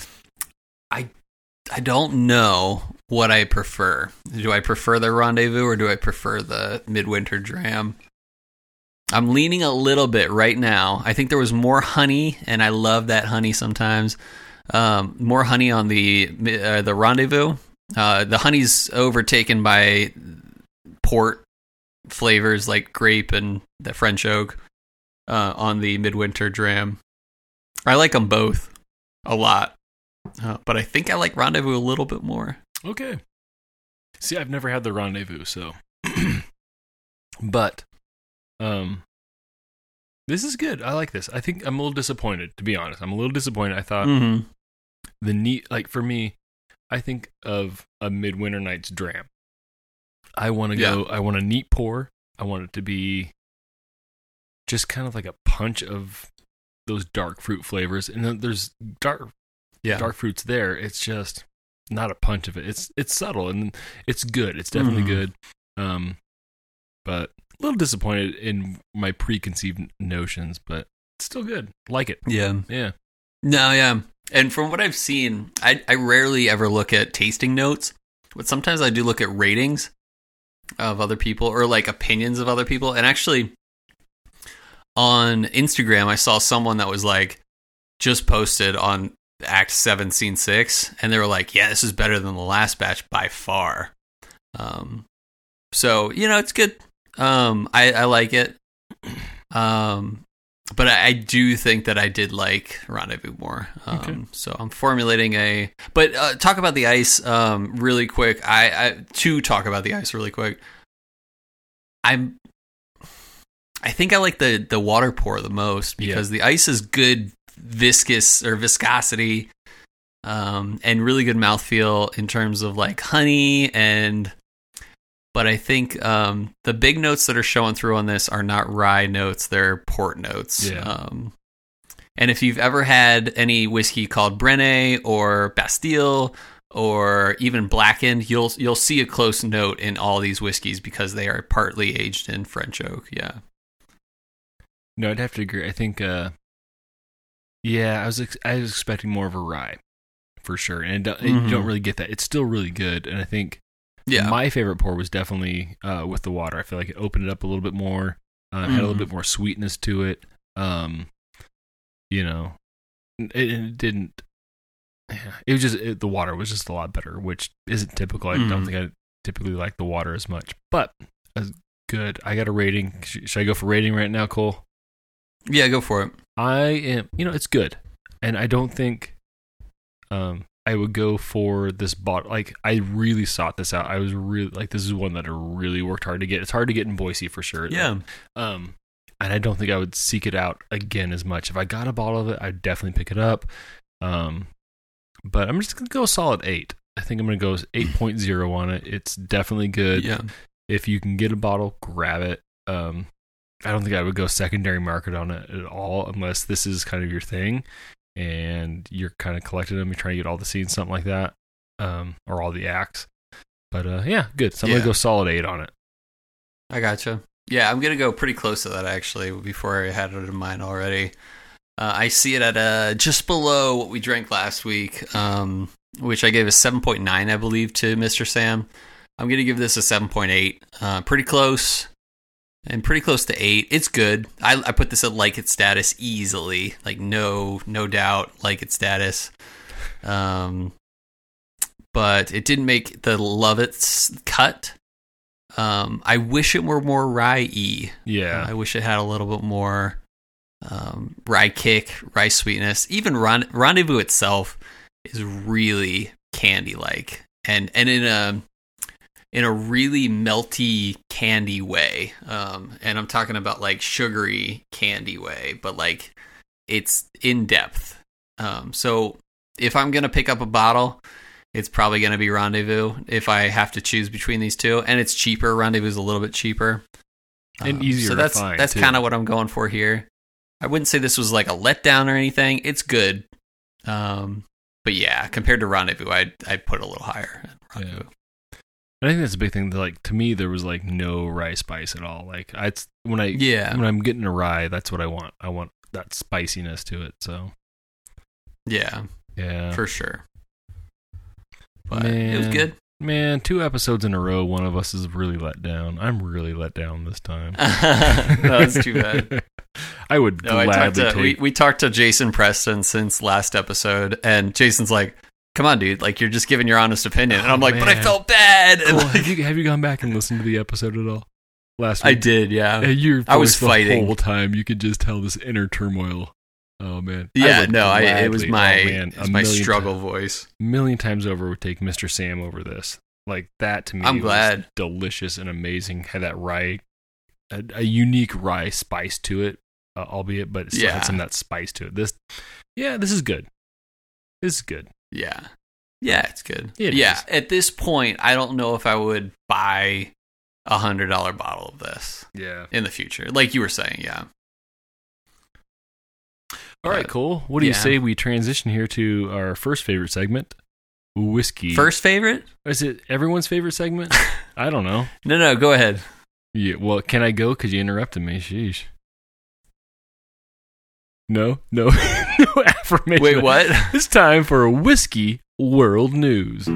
I don't know what I prefer. Do I prefer the rendezvous or do I prefer the midwinter dram? I'm leaning a little bit right now. I think there was more honey, and I love that honey sometimes. Um, more honey on the uh, the rendezvous. Uh, the honey's overtaken by port flavors like grape and the French oak uh, on the midwinter dram. I like them both a lot. Uh, but I think I like Rendezvous a little bit more. Okay. See, I've never had the rendezvous, so. but, um, this is good. I like this. I think I'm a little disappointed, to be honest. I'm a little disappointed. I thought Mm-hmm. the neat, like for me, I think of a midwinter night's dram. I want to go. I want a neat pour. I want it to be just kind of like a punch of those dark fruit flavors, and then there's dark Yeah. dark fruits there. It's just not a punch of it. It's it's subtle and it's good. It's definitely Mhm. good. Um, but a little disappointed in my preconceived notions, but still good. Like it. Yeah. Yeah. No, yeah. And from what I've seen, I, I rarely ever look at tasting notes, but sometimes I do look at ratings of other people or like opinions of other people. And actually, on Instagram, I saw someone that was like just posted on Act 7, Scene 6, and they were like, yeah, this is better than the last batch by far. Um, so, you know, it's good. Um, I, I like it. Um, but I, I do think that I did like Rendezvous more. Um, Okay. So I'm formulating a. But uh, talk about the ice um, really quick. I, I to talk about the ice really quick. I'm. I think I like the the water pour the most because the ice is good viscous or viscosity, um, and really good mouthfeel in terms of like honey and. But I think um, the big notes that are showing through on this are not rye notes; they're port notes. Yeah. Um, And if you've ever had any whiskey called Brenne or Bastille or even blackened, you'll you'll see a close note in all these whiskeys because they are partly aged in French oak. Yeah. No, I'd have to agree. I think, uh, yeah, I was ex- I was expecting more of a rye for sure, and it don't, Mhm. you don't really get that. It's still really good, and I think Yeah. my favorite pour was definitely uh, with the water. I feel like it opened it up a little bit more, uh, had a little Mhm. bit more sweetness to it. Um, you know, it, it didn't. It was just it, the water was just a lot better, which isn't typical. I don't Mhm. think I typically like the water as much, but as good. I got a rating. Sh- Should I go for rating right now, Cole? yeah, go for it. I am, you know, it's good, and I don't think, um, I would go for this bottle. Like, I really sought this out. I was really like, this is one that I really worked hard to get. It's hard to get in Boise for sure. Yeah. Um, and I don't think I would seek it out again as much. If I got a bottle of it, I'd definitely pick it up. Um, but I'm just gonna go solid eight. I think I'm gonna go 8.0 on it. It's definitely good Yeah. if you can get a bottle, grab it. Um, I don't think I would go secondary market on it at all unless this is kind of your thing and you're kind of collecting them. You're trying to get all the scenes, something like that, um, or all the acts. But uh, yeah, good. So I'm Yeah. gonna go solid eight on it. I gotcha. Yeah, I'm gonna go pretty close to that actually. Before I had it in mind already, uh, I see it at uh, just below what we drank last week, um, which I gave a 7.9, I believe, to Mister Sam. I'm gonna give this a 7.8. Uh, pretty close, and pretty close to eight. It's good. I, I put this at like its status easily, like no no doubt, like its status. Um, but it didn't make the love it's cut. Um, I wish it were more rye-y. Yeah, I wish it had a little bit more um, rye kick, rye sweetness. Even Ron- Rendezvous itself is really candy-like, and and in a in a really melty candy way. Um, and I'm talking about like sugary candy way, but like it's in depth. Um, so if I'm gonna pick up a bottle, it's probably gonna be Rendezvous if I have to choose between these two, and it's cheaper. Rendezvous is a little bit cheaper And easier So that's that's kind of what I'm going for here. I wouldn't say this was like a letdown or anything. It's good, um, but yeah, compared to Rendezvous, I'd I'd put a little higher. Rendezvous. I think that's a big thing. That, like to me, there was like no rye spice at all. Like I, it's when I Yeah, when I'm getting a rye, that's what I want. I want that spiciness to it. So yeah, yeah, for sure. But it was good. man, two episodes in a row, one of us is really let down. I'm really let down this time. no, that's too bad. I would No, I talked gladly to, take. we, we talked to Jason Preston since last episode, and Jason's like, "Come on, dude! Like you're just giving your honest opinion." And I'm Oh, like, "But I felt bad." Cool. like, have you have you gone back and listened to the episode at all? Last I did, yeah. And your I was voice the fighting. whole time. You could just tell this inner turmoil. Oh man, Yeah, would no, I, it was my oh, man, was a my million struggle ti- voice. million times over would take Mr. Sam over this. Like that to me, I'm was glad. delicious and amazing. Had that rye, a, a unique rye spice to it, uh, albeit, but it still Yeah. had some of that spice to it. This, yeah, this is good. This is good. Yeah, yeah, it's good. It yeah, is. at this point, I don't know if I would buy a hundred dollar bottle of this Yeah. in the future. Like you were saying, yeah. All right, cool. What do you say we transition here to our first favorite segment, whiskey? First favorite? is it everyone's favorite segment? I don't know. No, no, go ahead. Yeah. Well, can I go? Because you interrupted me. Sheesh. No, no affirmation. Wait, what? It's time for whiskey world news.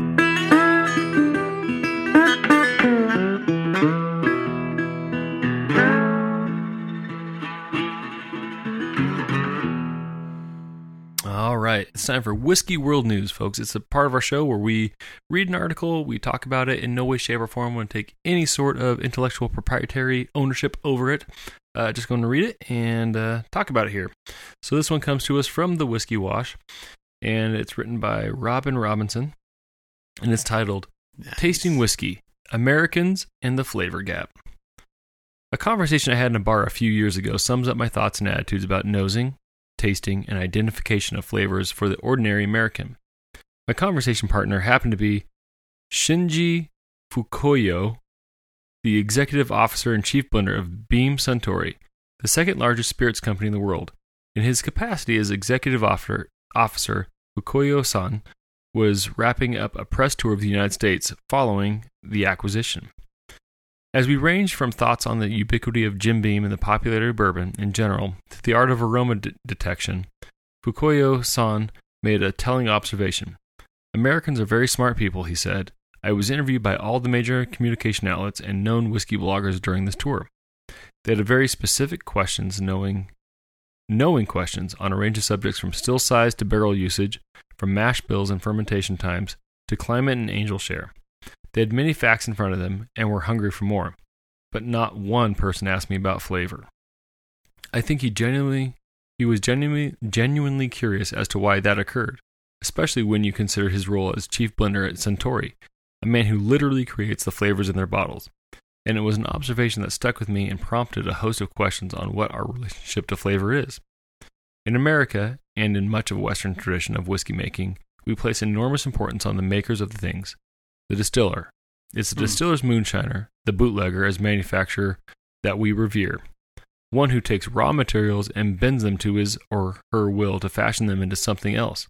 All right, it's time for Whiskey World News, folks. It's a part of our show where we read an article, we talk about it in no way, shape, or form. Want to take any sort of intellectual proprietary ownership over it. Uh, just going to read it and uh, talk about it here. So this one comes to us from the Whiskey Wash, and it's written by Robin Robinson, and it's titled Tasting Whiskey Americans and the Flavor Gap. A conversation I had in a bar a few years ago sums up my thoughts and attitudes about nosing, tasting, and identification of flavors for the ordinary American. My conversation partner happened to be Shinji Fukuyo, the executive officer and chief blender of Beam Suntory, the second largest spirits company in the world. In his capacity as executive officer, Fukuyo san was wrapping up a press tour of the United States following the acquisition. As we range from thoughts on the ubiquity of Jim Beam and the popularity of bourbon in general to the art of aroma detection, Fukuyo san made a telling observation. Americans are very smart people, he said. I was interviewed by all the major communication outlets and known whiskey bloggers during this tour. They had very specific questions, knowing knowing questions on a range of subjects from still size to barrel usage, from mash bills and fermentation times to climate and angel share. They had many facts in front of them and were hungry for more, but not one person asked me about flavor. I think he genuinely he was genuinely genuinely curious as to why that occurred, especially when you consider his role as chief blender at Suntory, a man who literally creates the flavors in their bottles. And it was an observation that stuck with me and prompted a host of questions on what our relationship to flavor is. In America, and in much of Western tradition of whiskey making, we place enormous importance on the makers of the things, the distiller. It's the Hmm. distiller's moonshiner, the bootlegger as manufacturer that we revere. One who takes raw materials and bends them to his or her will to fashion them into something else.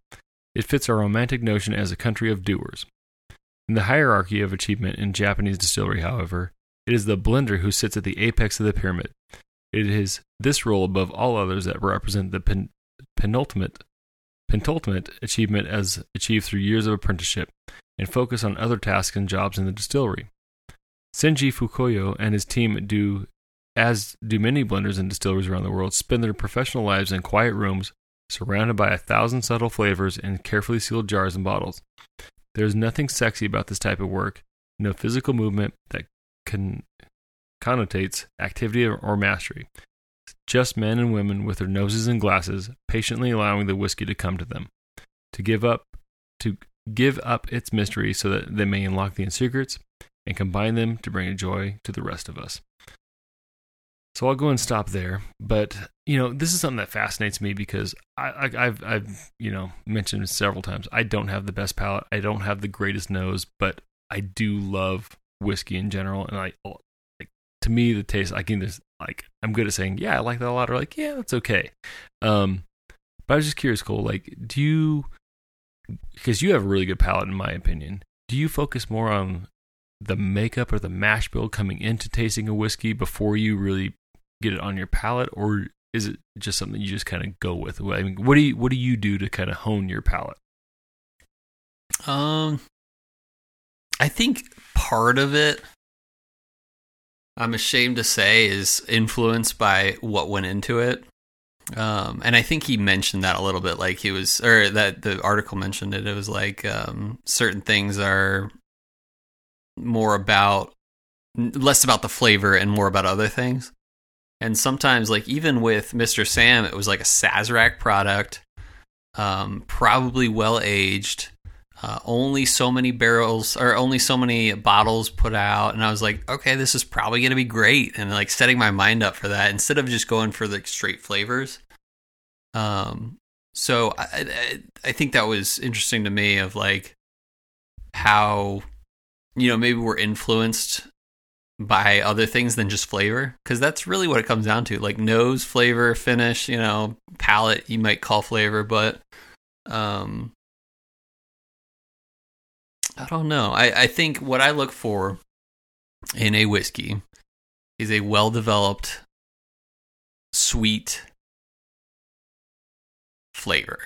It fits our romantic notion as a country of doers. In the hierarchy of achievement in Japanese distillery, however, it is the blender who sits at the apex of the pyramid. It is this role above all others that represent the pen, penultimate penultimate achievement as achieved through years of apprenticeship and focus on other tasks and jobs in the distillery. Shinji Fukuyo and his team do as do many blenders and distilleries around the world spend their professional lives in quiet rooms surrounded by a thousand subtle flavors in carefully sealed jars and bottles. There is nothing sexy about this type of work, no physical movement that can connotates activity or, or mastery. Just men and women with their noses in glasses, patiently allowing the whiskey to come to them, to give up to give up its mystery so that they may unlock the secrets and combine them to bring a joy to the rest of us. So I'll go and stop there. But you know, this is something that fascinates me because I, I, I've I've you know mentioned several times. I don't have the best palate. I don't have the greatest nose, but I do love whiskey in general, and I like to me the taste. I can just like I'm good at saying yeah, I like that a lot, or like yeah, that's okay. Um, but I was just curious, Cole. Like, do you because you have a really good palate, in my opinion. Do you focus more on the makeup or the mash bill coming into tasting a whiskey before you really get it on your palate, or is it just something you just kind of go with? I mean, what do you what do you do to kind of hone your palate? Um, I think part of it, I'm ashamed to say, is influenced by what went into it. Um, and I think he mentioned that a little bit, like he was, or that the article mentioned it. It was like um, certain things are more about less about the flavor and more about other things. And sometimes, like even with Mr. Sam, it was like a Sazerac product, um, probably well aged. Uh, only so many barrels or only so many bottles put out, and I was like, okay, this is probably gonna be great, and like setting my mind up for that instead of just going for the straight flavors. Um, so I, I, I think that was interesting to me of like how you know maybe we're influenced by other things than just flavor? Because that's really what it comes down to. Like nose flavor finish you know palate you might call flavor but um i don't know. I i think what i look for in a whiskey is a well developed sweet flavor.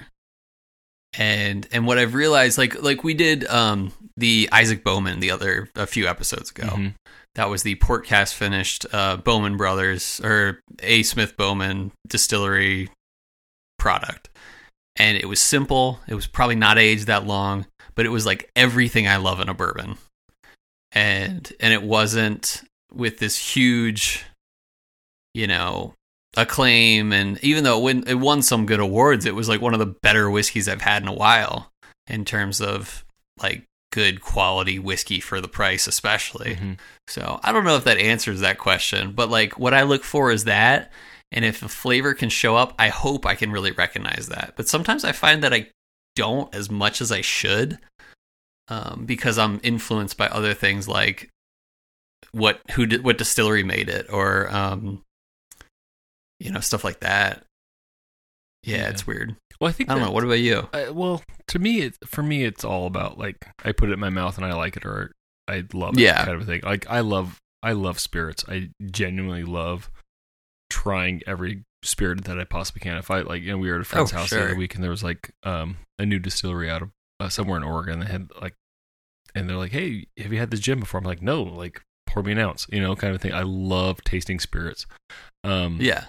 And and what i've realized like like we did um the isaac bowman the other a few episodes ago. Mhm. That was the port cast finished uh, Bowman Brothers or A. Smith Bowman distillery product. And it was simple. It was probably not aged that long, but it was like everything I love in a bourbon. And and it wasn't with this huge, you know, acclaim. And even though it, it won some good awards, it was like one of the better whiskeys I've had in a while in terms of like good quality whiskey for the price, especially. Mhm. So I don't know if that answers that question, but like what I look for is that. And if a flavor can show up, I hope I can really recognize that. But sometimes I find that I don't as much as I should um, because I'm influenced by other things like what who did, what distillery made it or um, you know stuff like that. Yeah, Yeah. it's weird. Well, I think I don't know. What about you? I, well, to me, it, for me, it's all about like I put it in my mouth and I like it or I love it, Yeah. kind of thing. Like I love, I love spirits. I genuinely love trying every spirit that I possibly can. If I like, you know, we were at a friend's Oh, house the other week and there was like um a new distillery out of uh, somewhere in Oregon. They had like, and they're like, "Hey, have you had this gin before?" I'm like, "No." Like, pour me an ounce, you know, kind of thing. I love tasting spirits. Um, Yeah.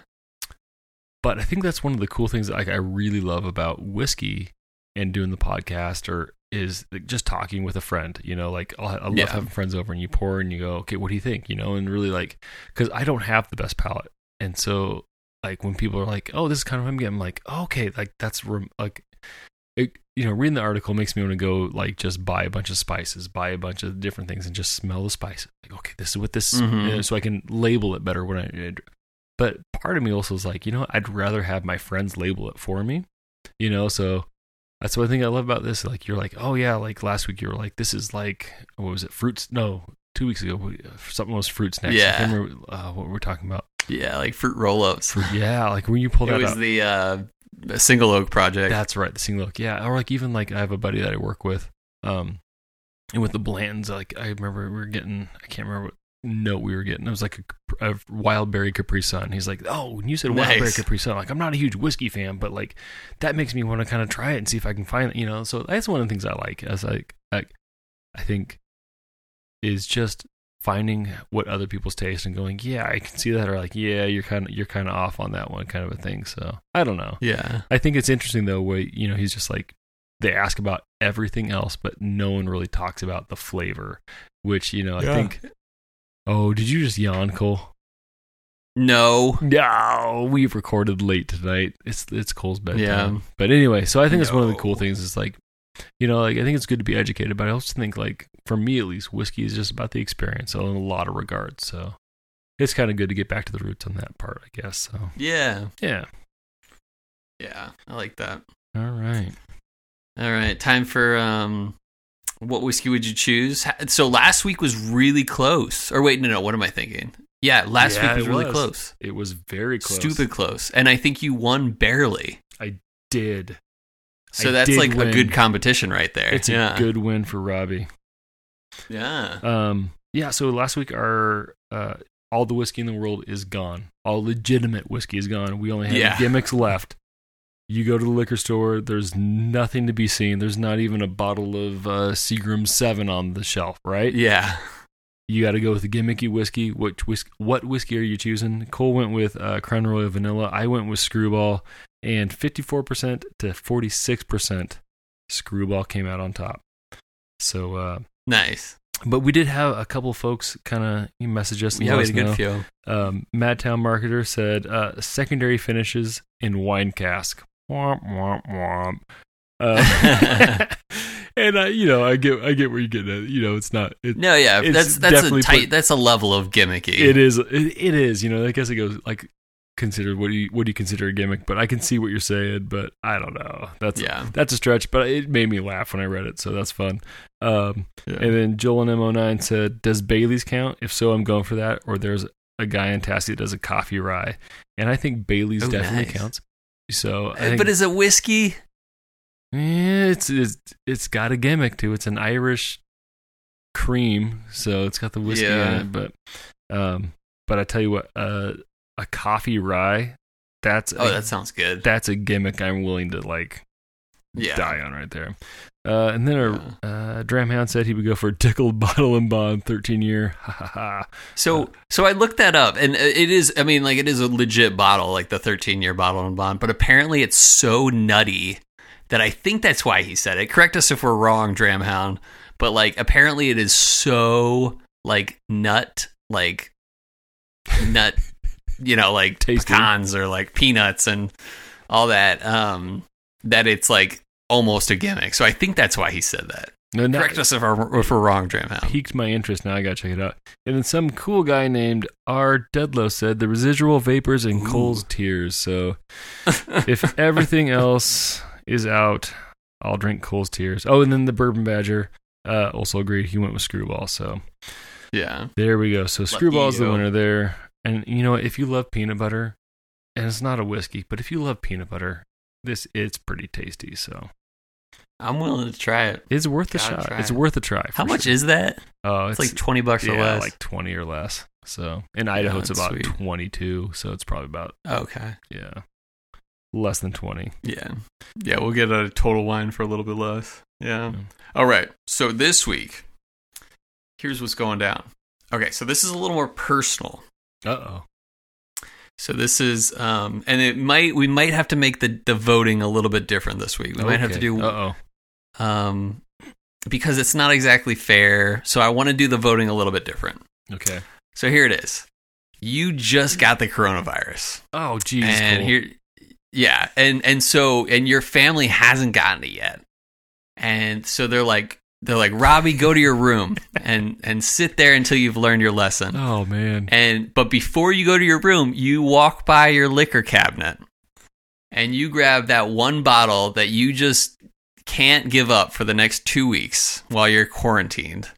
But I think that's one of the cool things that like, I really love about whiskey and doing the podcast or is like, just talking with a friend. You know, like I'll, I love Yeah. having friends over and you pour and you go, okay, what do you think? You know, and really like because I don't have the best palate, and so like when people are like, oh, this is kind of what I'm getting, I'm like, oh, okay, like that's rem- like. It, you know, reading the article makes me want to go like just buy a bunch of spices, buy a bunch of different things, and just smell the spices. Like, okay, this is what this, Mhm. you know, so I can label it better when I but part of me also is like, you know. I'd rather have my friends label it for me, you know. So that's one thing I love about this. Like, you're like, oh yeah, like last week you were like, this is like, what was it, fruits? No, two weeks ago, we- something was fruit snacks. Yeah. can't remember uh, what we were talking about. Yeah, like fruit roll-ups. Yeah, like when you pull It that was out. the uh, single oak project. That's right, the single oak. Yeah, or like even like I have a buddy that I work with, um, and with the Blantons, like I remember we were getting, I can't remember what note we were getting. It was like a, a wild berry Capri Sun. He's like, oh, when you said wild berry Nice. Capri Sun, like I'm not a huge whiskey fan, but like that makes me want to kind of try it and see if I can find it. You know, so that's one of the things I like. As like, I, I think, is just finding what other people's taste and going, yeah, I can see that, or like, yeah, you're kind of you're kind of off on that one, kind of a thing. So I don't know. yeah. I think it's interesting though. Where you know, he's just like they ask about everything else, but no one really talks about the flavor. Which you know, I think. Oh, did you just yawn, Cole? No. No, we've recorded late tonight. It's it's Cole's bedtime. Yeah. But anyway, so I think it's one of the cool things. Is like, you know, like I think it's good to be educated, but I also think like for me at least, whiskey is just about the experience so in a lot of regards. So it's kind of good to get back to the roots on that part, I guess. So Yeah. yeah. Yeah. I like that. All right. All right. Time for um, what whiskey would you choose? So last week was really close. Or wait, no, no. What am I thinking? Yeah, last Yeah, week was really was. close. It was very close. Stupid close. And I think you won barely. I did. So I that's did like win. a good competition right there. It's yeah. a good win for Robbie. Yeah. Um, yeah. So last week, our uh, all the whiskey in the world is gone. All legitimate whiskey is gone. We only have Yeah. gimmicks left. You go to the liquor store. There's nothing to be seen. There's not even a bottle of uh, Seagram Seven on the shelf. Right? Yeah. You got to go with the gimmicky whiskey. Which whisk- What whiskey are you choosing? Cole went with uh, Crown Royal Vanilla. I went with Screwball, and 54% to 46% Screwball came out on top. So, uh, Nice. but we did have a couple folks kind of message us. Yeah, we had a good feel. Um, Madtown Marketer said uh, secondary finishes in wine cask. Womp womp womp. Uh, and I, you know, I get, I get where you get at. You know, it's not. It, No, yeah, that's that's a tight. put- that's a level of gimmicky. it is. It, it is. You know, I guess it goes like considered. What do you, what do you consider a gimmick? But I can see what you're saying. But I don't know. That's Yeah. that's a stretch. But it made me laugh when I read it, so that's fun. Um, Yeah. And then Joel and Mo9 said, "Does Bailey's count? If so, I'm going for that." Or there's a guy in Tassie that does a coffee rye, and I think Bailey's Oh, definitely nice. counts. So, think, but is it whiskey? eh, it's it's it's got a gimmick too. It's an Irish cream, so it's got the whiskey Yeah. in it. But um, but I tell you what, uh, a coffee rye, that's Oh, a, that sounds good. that's a gimmick I'm willing to like Yeah. die on right there. Uh, and then our uh, Dramhound said he would go for a Tickled Bottle and Bond 13 year. Ha ha ha. So, so I looked that up, and it is. I mean, like it is a legit bottle, like the 13 year bottle and bond. But apparently, it's so nutty that I think that's why he said it. Correct us if we're wrong, Dramhound. But like, apparently, it is so like nut, like nut, you know, like Tasty. pecans or like peanuts and all that. Um, that it's like almost a gimmick. So I think that's why he said that. No, now, Correct us if we're, if we're wrong, Dramhound. piqued my interest. Now I gotta check it out. And then some cool guy named R. Dedlow said the residual vapors in Ooh. Cole's tears. So if everything else is out, I'll drink Cole's tears. Oh, and then the Bourbon Badger uh, also agreed. He went with Screwball. So yeah. there we go. So Screwball's the winner there. And you know? If you love peanut butter, and it's not a whiskey, but if you love peanut butter, this it's pretty tasty. So I'm willing to try it. it's worth a shot. try It's it. worth a try. How for much sure. is that? Oh, It's, like twenty bucks yeah, or less. like twenty or less. So in Idaho, it's that's about sweet. twenty two. So it's probably about okay. yeah, less than twenty. Yeah. Yeah, we'll get a total wine for a little bit less. Yeah. Yeah. All right. So this week, here's what's going down. Okay, so this is a little more personal. Uh oh. So this is um and it might we might have to make the the voting a little bit different this week. We might have to do Uh oh. Um because it's not exactly fair. So I want to do the voting a little bit different. Okay. So here it is. You just got the coronavirus. Oh geez. and Cole. here yeah and and so and your family hasn't gotten it yet and so they're like they're like robbie go to your room and and sit there until you've learned your lesson Oh man. and but before you go to your room you walk by your liquor cabinet and you grab that one bottle that you just can't give up for the next two weeks while you're quarantined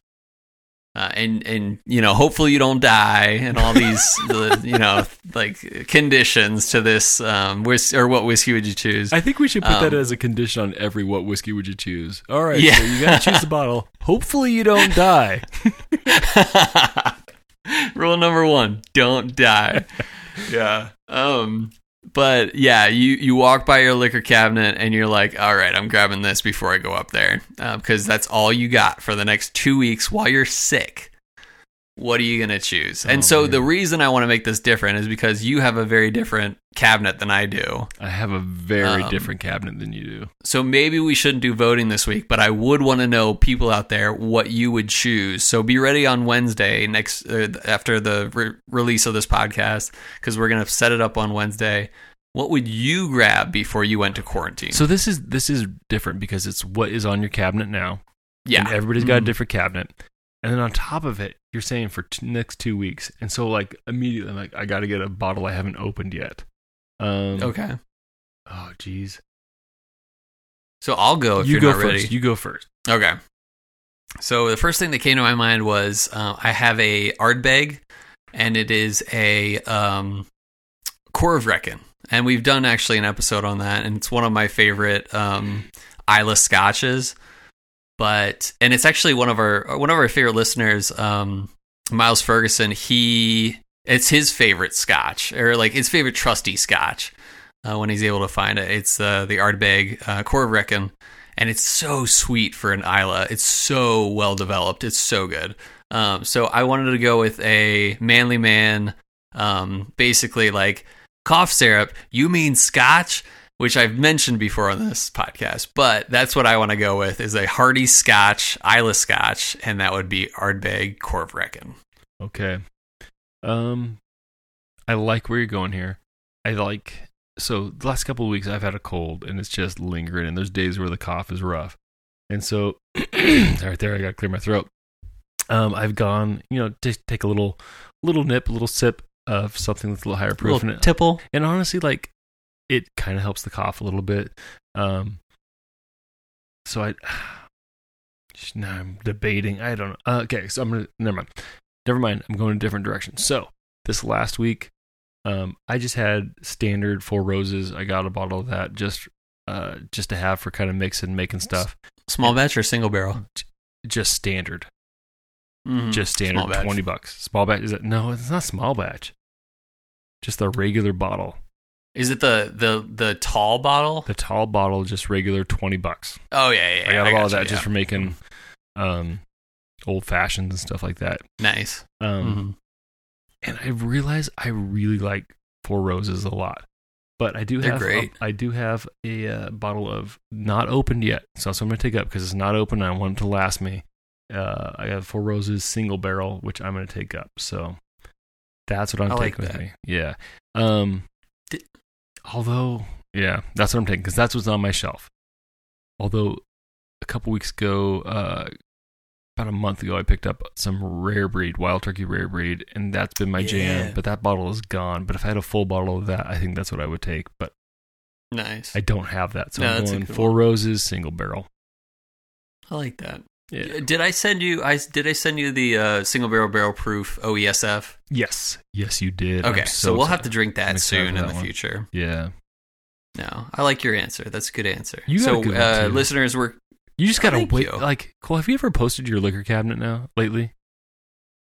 uh, and and you know hopefully you don't die and all these the, you know like conditions to this um whis- or what whiskey would you choose I think we should put that Um, as a condition on every what whiskey would you choose. All right, Yeah. so you gotta choose the bottle. Hopefully you don't die. Rule number one: don't die. yeah. Um. But yeah, you you walk by your liquor cabinet and you're like, all right, I'm grabbing this before I go up there uh, because that's all you got for the next two weeks while you're sick. What are you gonna choose? and Oh, so man. the reason I want to make this different is because you have a very different cabinet than I do. I have a very Um, different cabinet than you do. So maybe we shouldn't do voting this week, but I would want to know people out there what you would choose. So be ready on Wednesday next uh, after the re- release of this podcast because we're gonna set it up on Wednesday. What would you grab before you went to quarantine? So this is this is different because it's what is on your cabinet now. yeah, And everybody's got a Mhm. different cabinet. And then on top of it, you're saying for t- next two weeks. And so like immediately I'm like I gotta get a bottle I haven't opened yet. Um Okay, Oh jeez. so I'll go if you are go not first. ready. You go first. Okay. So the first thing that came to my mind was uh, I have a Ardbeg, and it is a um, Corryvreckan, and we've done actually an episode on that, and it's one of my favorite um, Islay scotches. But and it's actually one of our one of our favorite listeners, um, Miles Ferguson. He it's his favorite Scotch, or like his favorite trusty Scotch. Uh, when he's able to find it, it's uh, the Ardbeg uh, Corryvreckan and it's so sweet for an Islay. It's so well developed. It's so good. Um, so I wanted to go with a manly man, um, basically like cough syrup. You mean Scotch, which I've mentioned before on this podcast, but that's what I want to go with is a hearty Scotch, Islay Scotch, and that would be Ardbeg Corryvreckan. Okay. Um I like where you're going here. I like so the last couple of weeks I've had a cold and it's just lingering and there's days where the cough is rough. And so right there I got to clear my throat. Um I've gone, you know, just take a little little nip, a little sip of something that's a little higher proof in Little it. tipple. and honestly like it kind of helps the cough a little bit. Um so I now I'm debating. I don't know. Uh, okay, so I'm gonna never mind. Never mind. I'm going a different direction. So this last week, um, I just had standard Four Roses. I got a bottle of that just uh just to have for kind of mixing, making stuff. Small batch or single barrel? Just standard, Mhm. just standard, twenty bucks. Small batch is it? No, it's not small batch. Just a regular bottle. Is it the the the tall bottle? The tall bottle, just regular twenty bucks. Oh yeah, yeah. I got a bottle of gotcha, that just yeah. for making um old fashions and stuff like that. nice. Um, Mhm. and I realize I really like Four Roses a lot. But I do They're have great. I do have a uh, bottle of not opened yet, so that's what I'm gonna take up because it's not open. and I want it to last me. Uh, I have Four Roses single barrel, which I'm gonna take up. So that's what I'm I like taking with me. Yeah. Um. Although, yeah, that's what I'm taking because that's what's on my shelf. Although a couple weeks ago, uh, about a month ago, I picked up some rare breed, wild turkey rare breed, and that's been my Yeah. jam. But that bottle is gone. But if I had a full bottle of that, I think that's what I would take. But Nice. I don't have that, so No, I'm going good four one. roses, single barrel. I like that. Yeah. Did I send you? I did I send you the uh, single barrel barrel proof OESF? Yes, yes, you did. Okay, so, we'll have to drink that soon in that the one. future. Yeah, No, I like your answer. That's a good answer. You got so, good uh, too. listeners, we're You just gotta Thank wait. you. Like, Cole, have you ever posted your liquor cabinet now lately?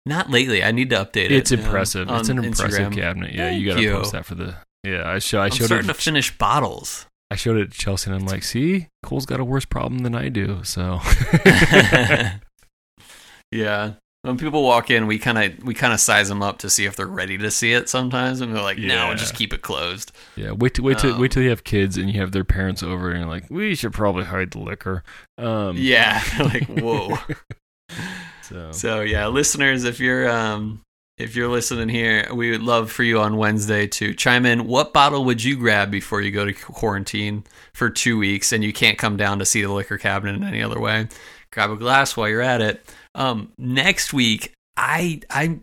not lately. I need to update it. It's um, impressive. it's an impressive Instagram. cabinet. Yeah, you gotta you. post that for the. Yeah, I show. I I'm showed starting it. to finish bottles. I showed it to Chelsea, and I'm like, "See, Cole's got a worse problem than I do." So, yeah. When people walk in, we kind of we kind of size them up to see if they're ready to see it sometimes, and they're like, "No, Yeah. just keep it closed." yeah, wait till wait till Um, wait till you have kids and you have their parents over, and you're like, "We should probably hide the liquor." Um, Yeah, like whoa. So, So yeah, listeners, if you're um if you're listening here, we would love for you on Wednesday to chime in. What bottle would you grab before you go to quarantine for two weeks and you can't come down to see the liquor cabinet in any other way? Grab a glass while you're at it. Um, next week, I I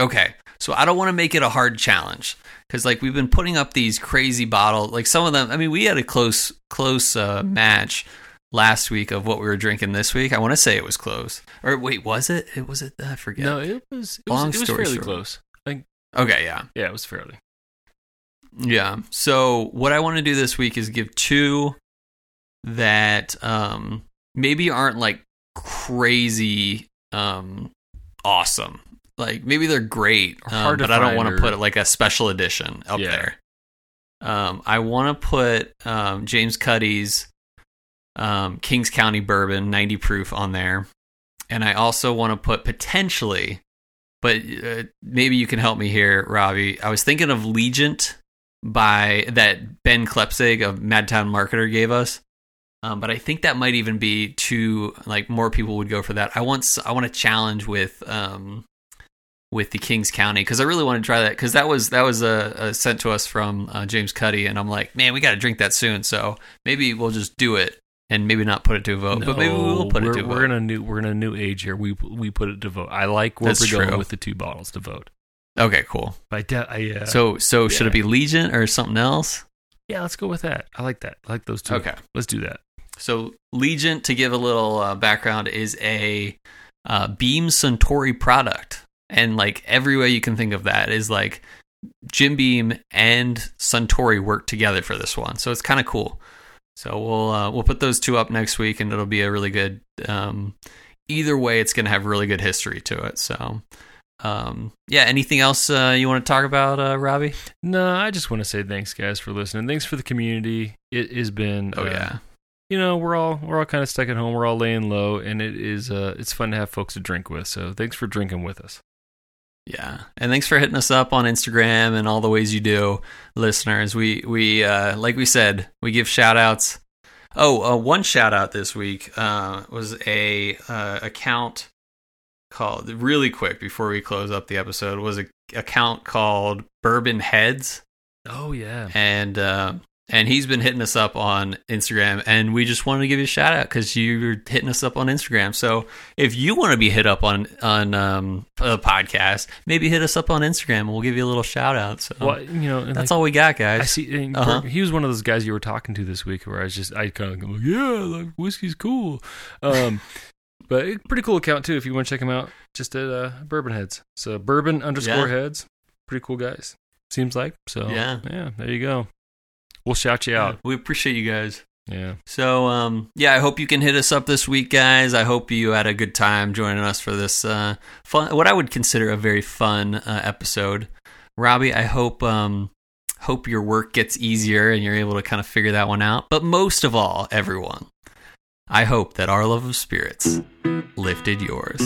okay. So I don't want to make it a hard challenge because like we've been putting up these crazy bottles. Like some of them, I mean, we had a close close uh, match last week of what we were drinking this week. I want to say it was close. Or wait, was it? It was it? I forget. no, it was it Long was, it was story fairly short. close. Like, Okay, yeah. yeah, it was fairly. Yeah. So what I want to do this week is give two that um maybe aren't like crazy um awesome. Like maybe they're great, um, but I don't want to or- put like a special edition up Yeah. there. Um I want to put um James Cuddy's um Kings County bourbon 90 proof on there. And I also want to put potentially but uh, maybe you can help me here, Robbie. I was thinking of Legent by that Ben Klepsig of Madtown Marketer gave us. Um, but I think that might even be too like more people would go for that. I want I want to challenge with um with the Kings County because I really want to try that because that was that was uh, uh, sent to us from uh, James Cuddy and I'm like man we got to drink that soon so maybe we'll just do it and maybe not put it to a vote but maybe we will put it to a we're vote. in a new we're in a new age here. We we put it to vote. I like where That's we're going true. with the two bottles to vote. Okay, cool. I, de- I uh, So so should it be Legent or something else? yeah, let's go with that. I like that. I like those two. Okay. let's do that. So Legent, to give a little uh, background, is a uh, Beam Suntory product, and like every way you can think of that is like Jim Beam and Suntory work together for this one. So it's kind of cool. So we'll uh, we'll put those two up next week, and it'll be a really good. Um, either way, it's going to have really good history to it. So. Um, yeah. Anything else uh, you want to talk about, uh, Robbie? No, I just want to say thanks, guys, for listening. Thanks for the community. It has been. Oh uh, yeah. you know we're all we're all kind of stuck at home. We're all laying low, and it is uh it's fun to have folks to drink with. So thanks for drinking with us. Yeah, and thanks for hitting us up on Instagram and all the ways you do, listeners. We we uh, like we said, we give shout outs. Oh, uh, one shout out this week uh, was a uh, account called really quick before we close up the episode was a account called Bourbon Heads Oh yeah, and uh, and he's been hitting us up on Instagram, and we just wanted to give you a shout out because you're hitting us up on Instagram. So if you want to be hit up on on um, a podcast, maybe hit us up on Instagram, and we'll give you a little shout out. So well you know that's like, all we got, guys. I see. Uh-huh. He was one of those guys you were talking to this week, where I was just I kind of go, yeah, like whiskey's cool. Um, but pretty cool account too if you want to check him out. Just at uh, Bourbon Heads. So Bourbon underscore Yeah. Heads. Pretty cool guys. Seems like so. Yeah. yeah. There you go. We'll shout you out. we appreciate you guys. Yeah. So um, yeah, I hope you can hit us up this week, guys. I hope you had a good time joining us for this uh, fun, what I would consider a very fun uh, episode. Robbie, I hope um, hope your work gets easier and you're able to kind of figure that one out. But most of all, everyone, I hope that our love of spirits lifted yours.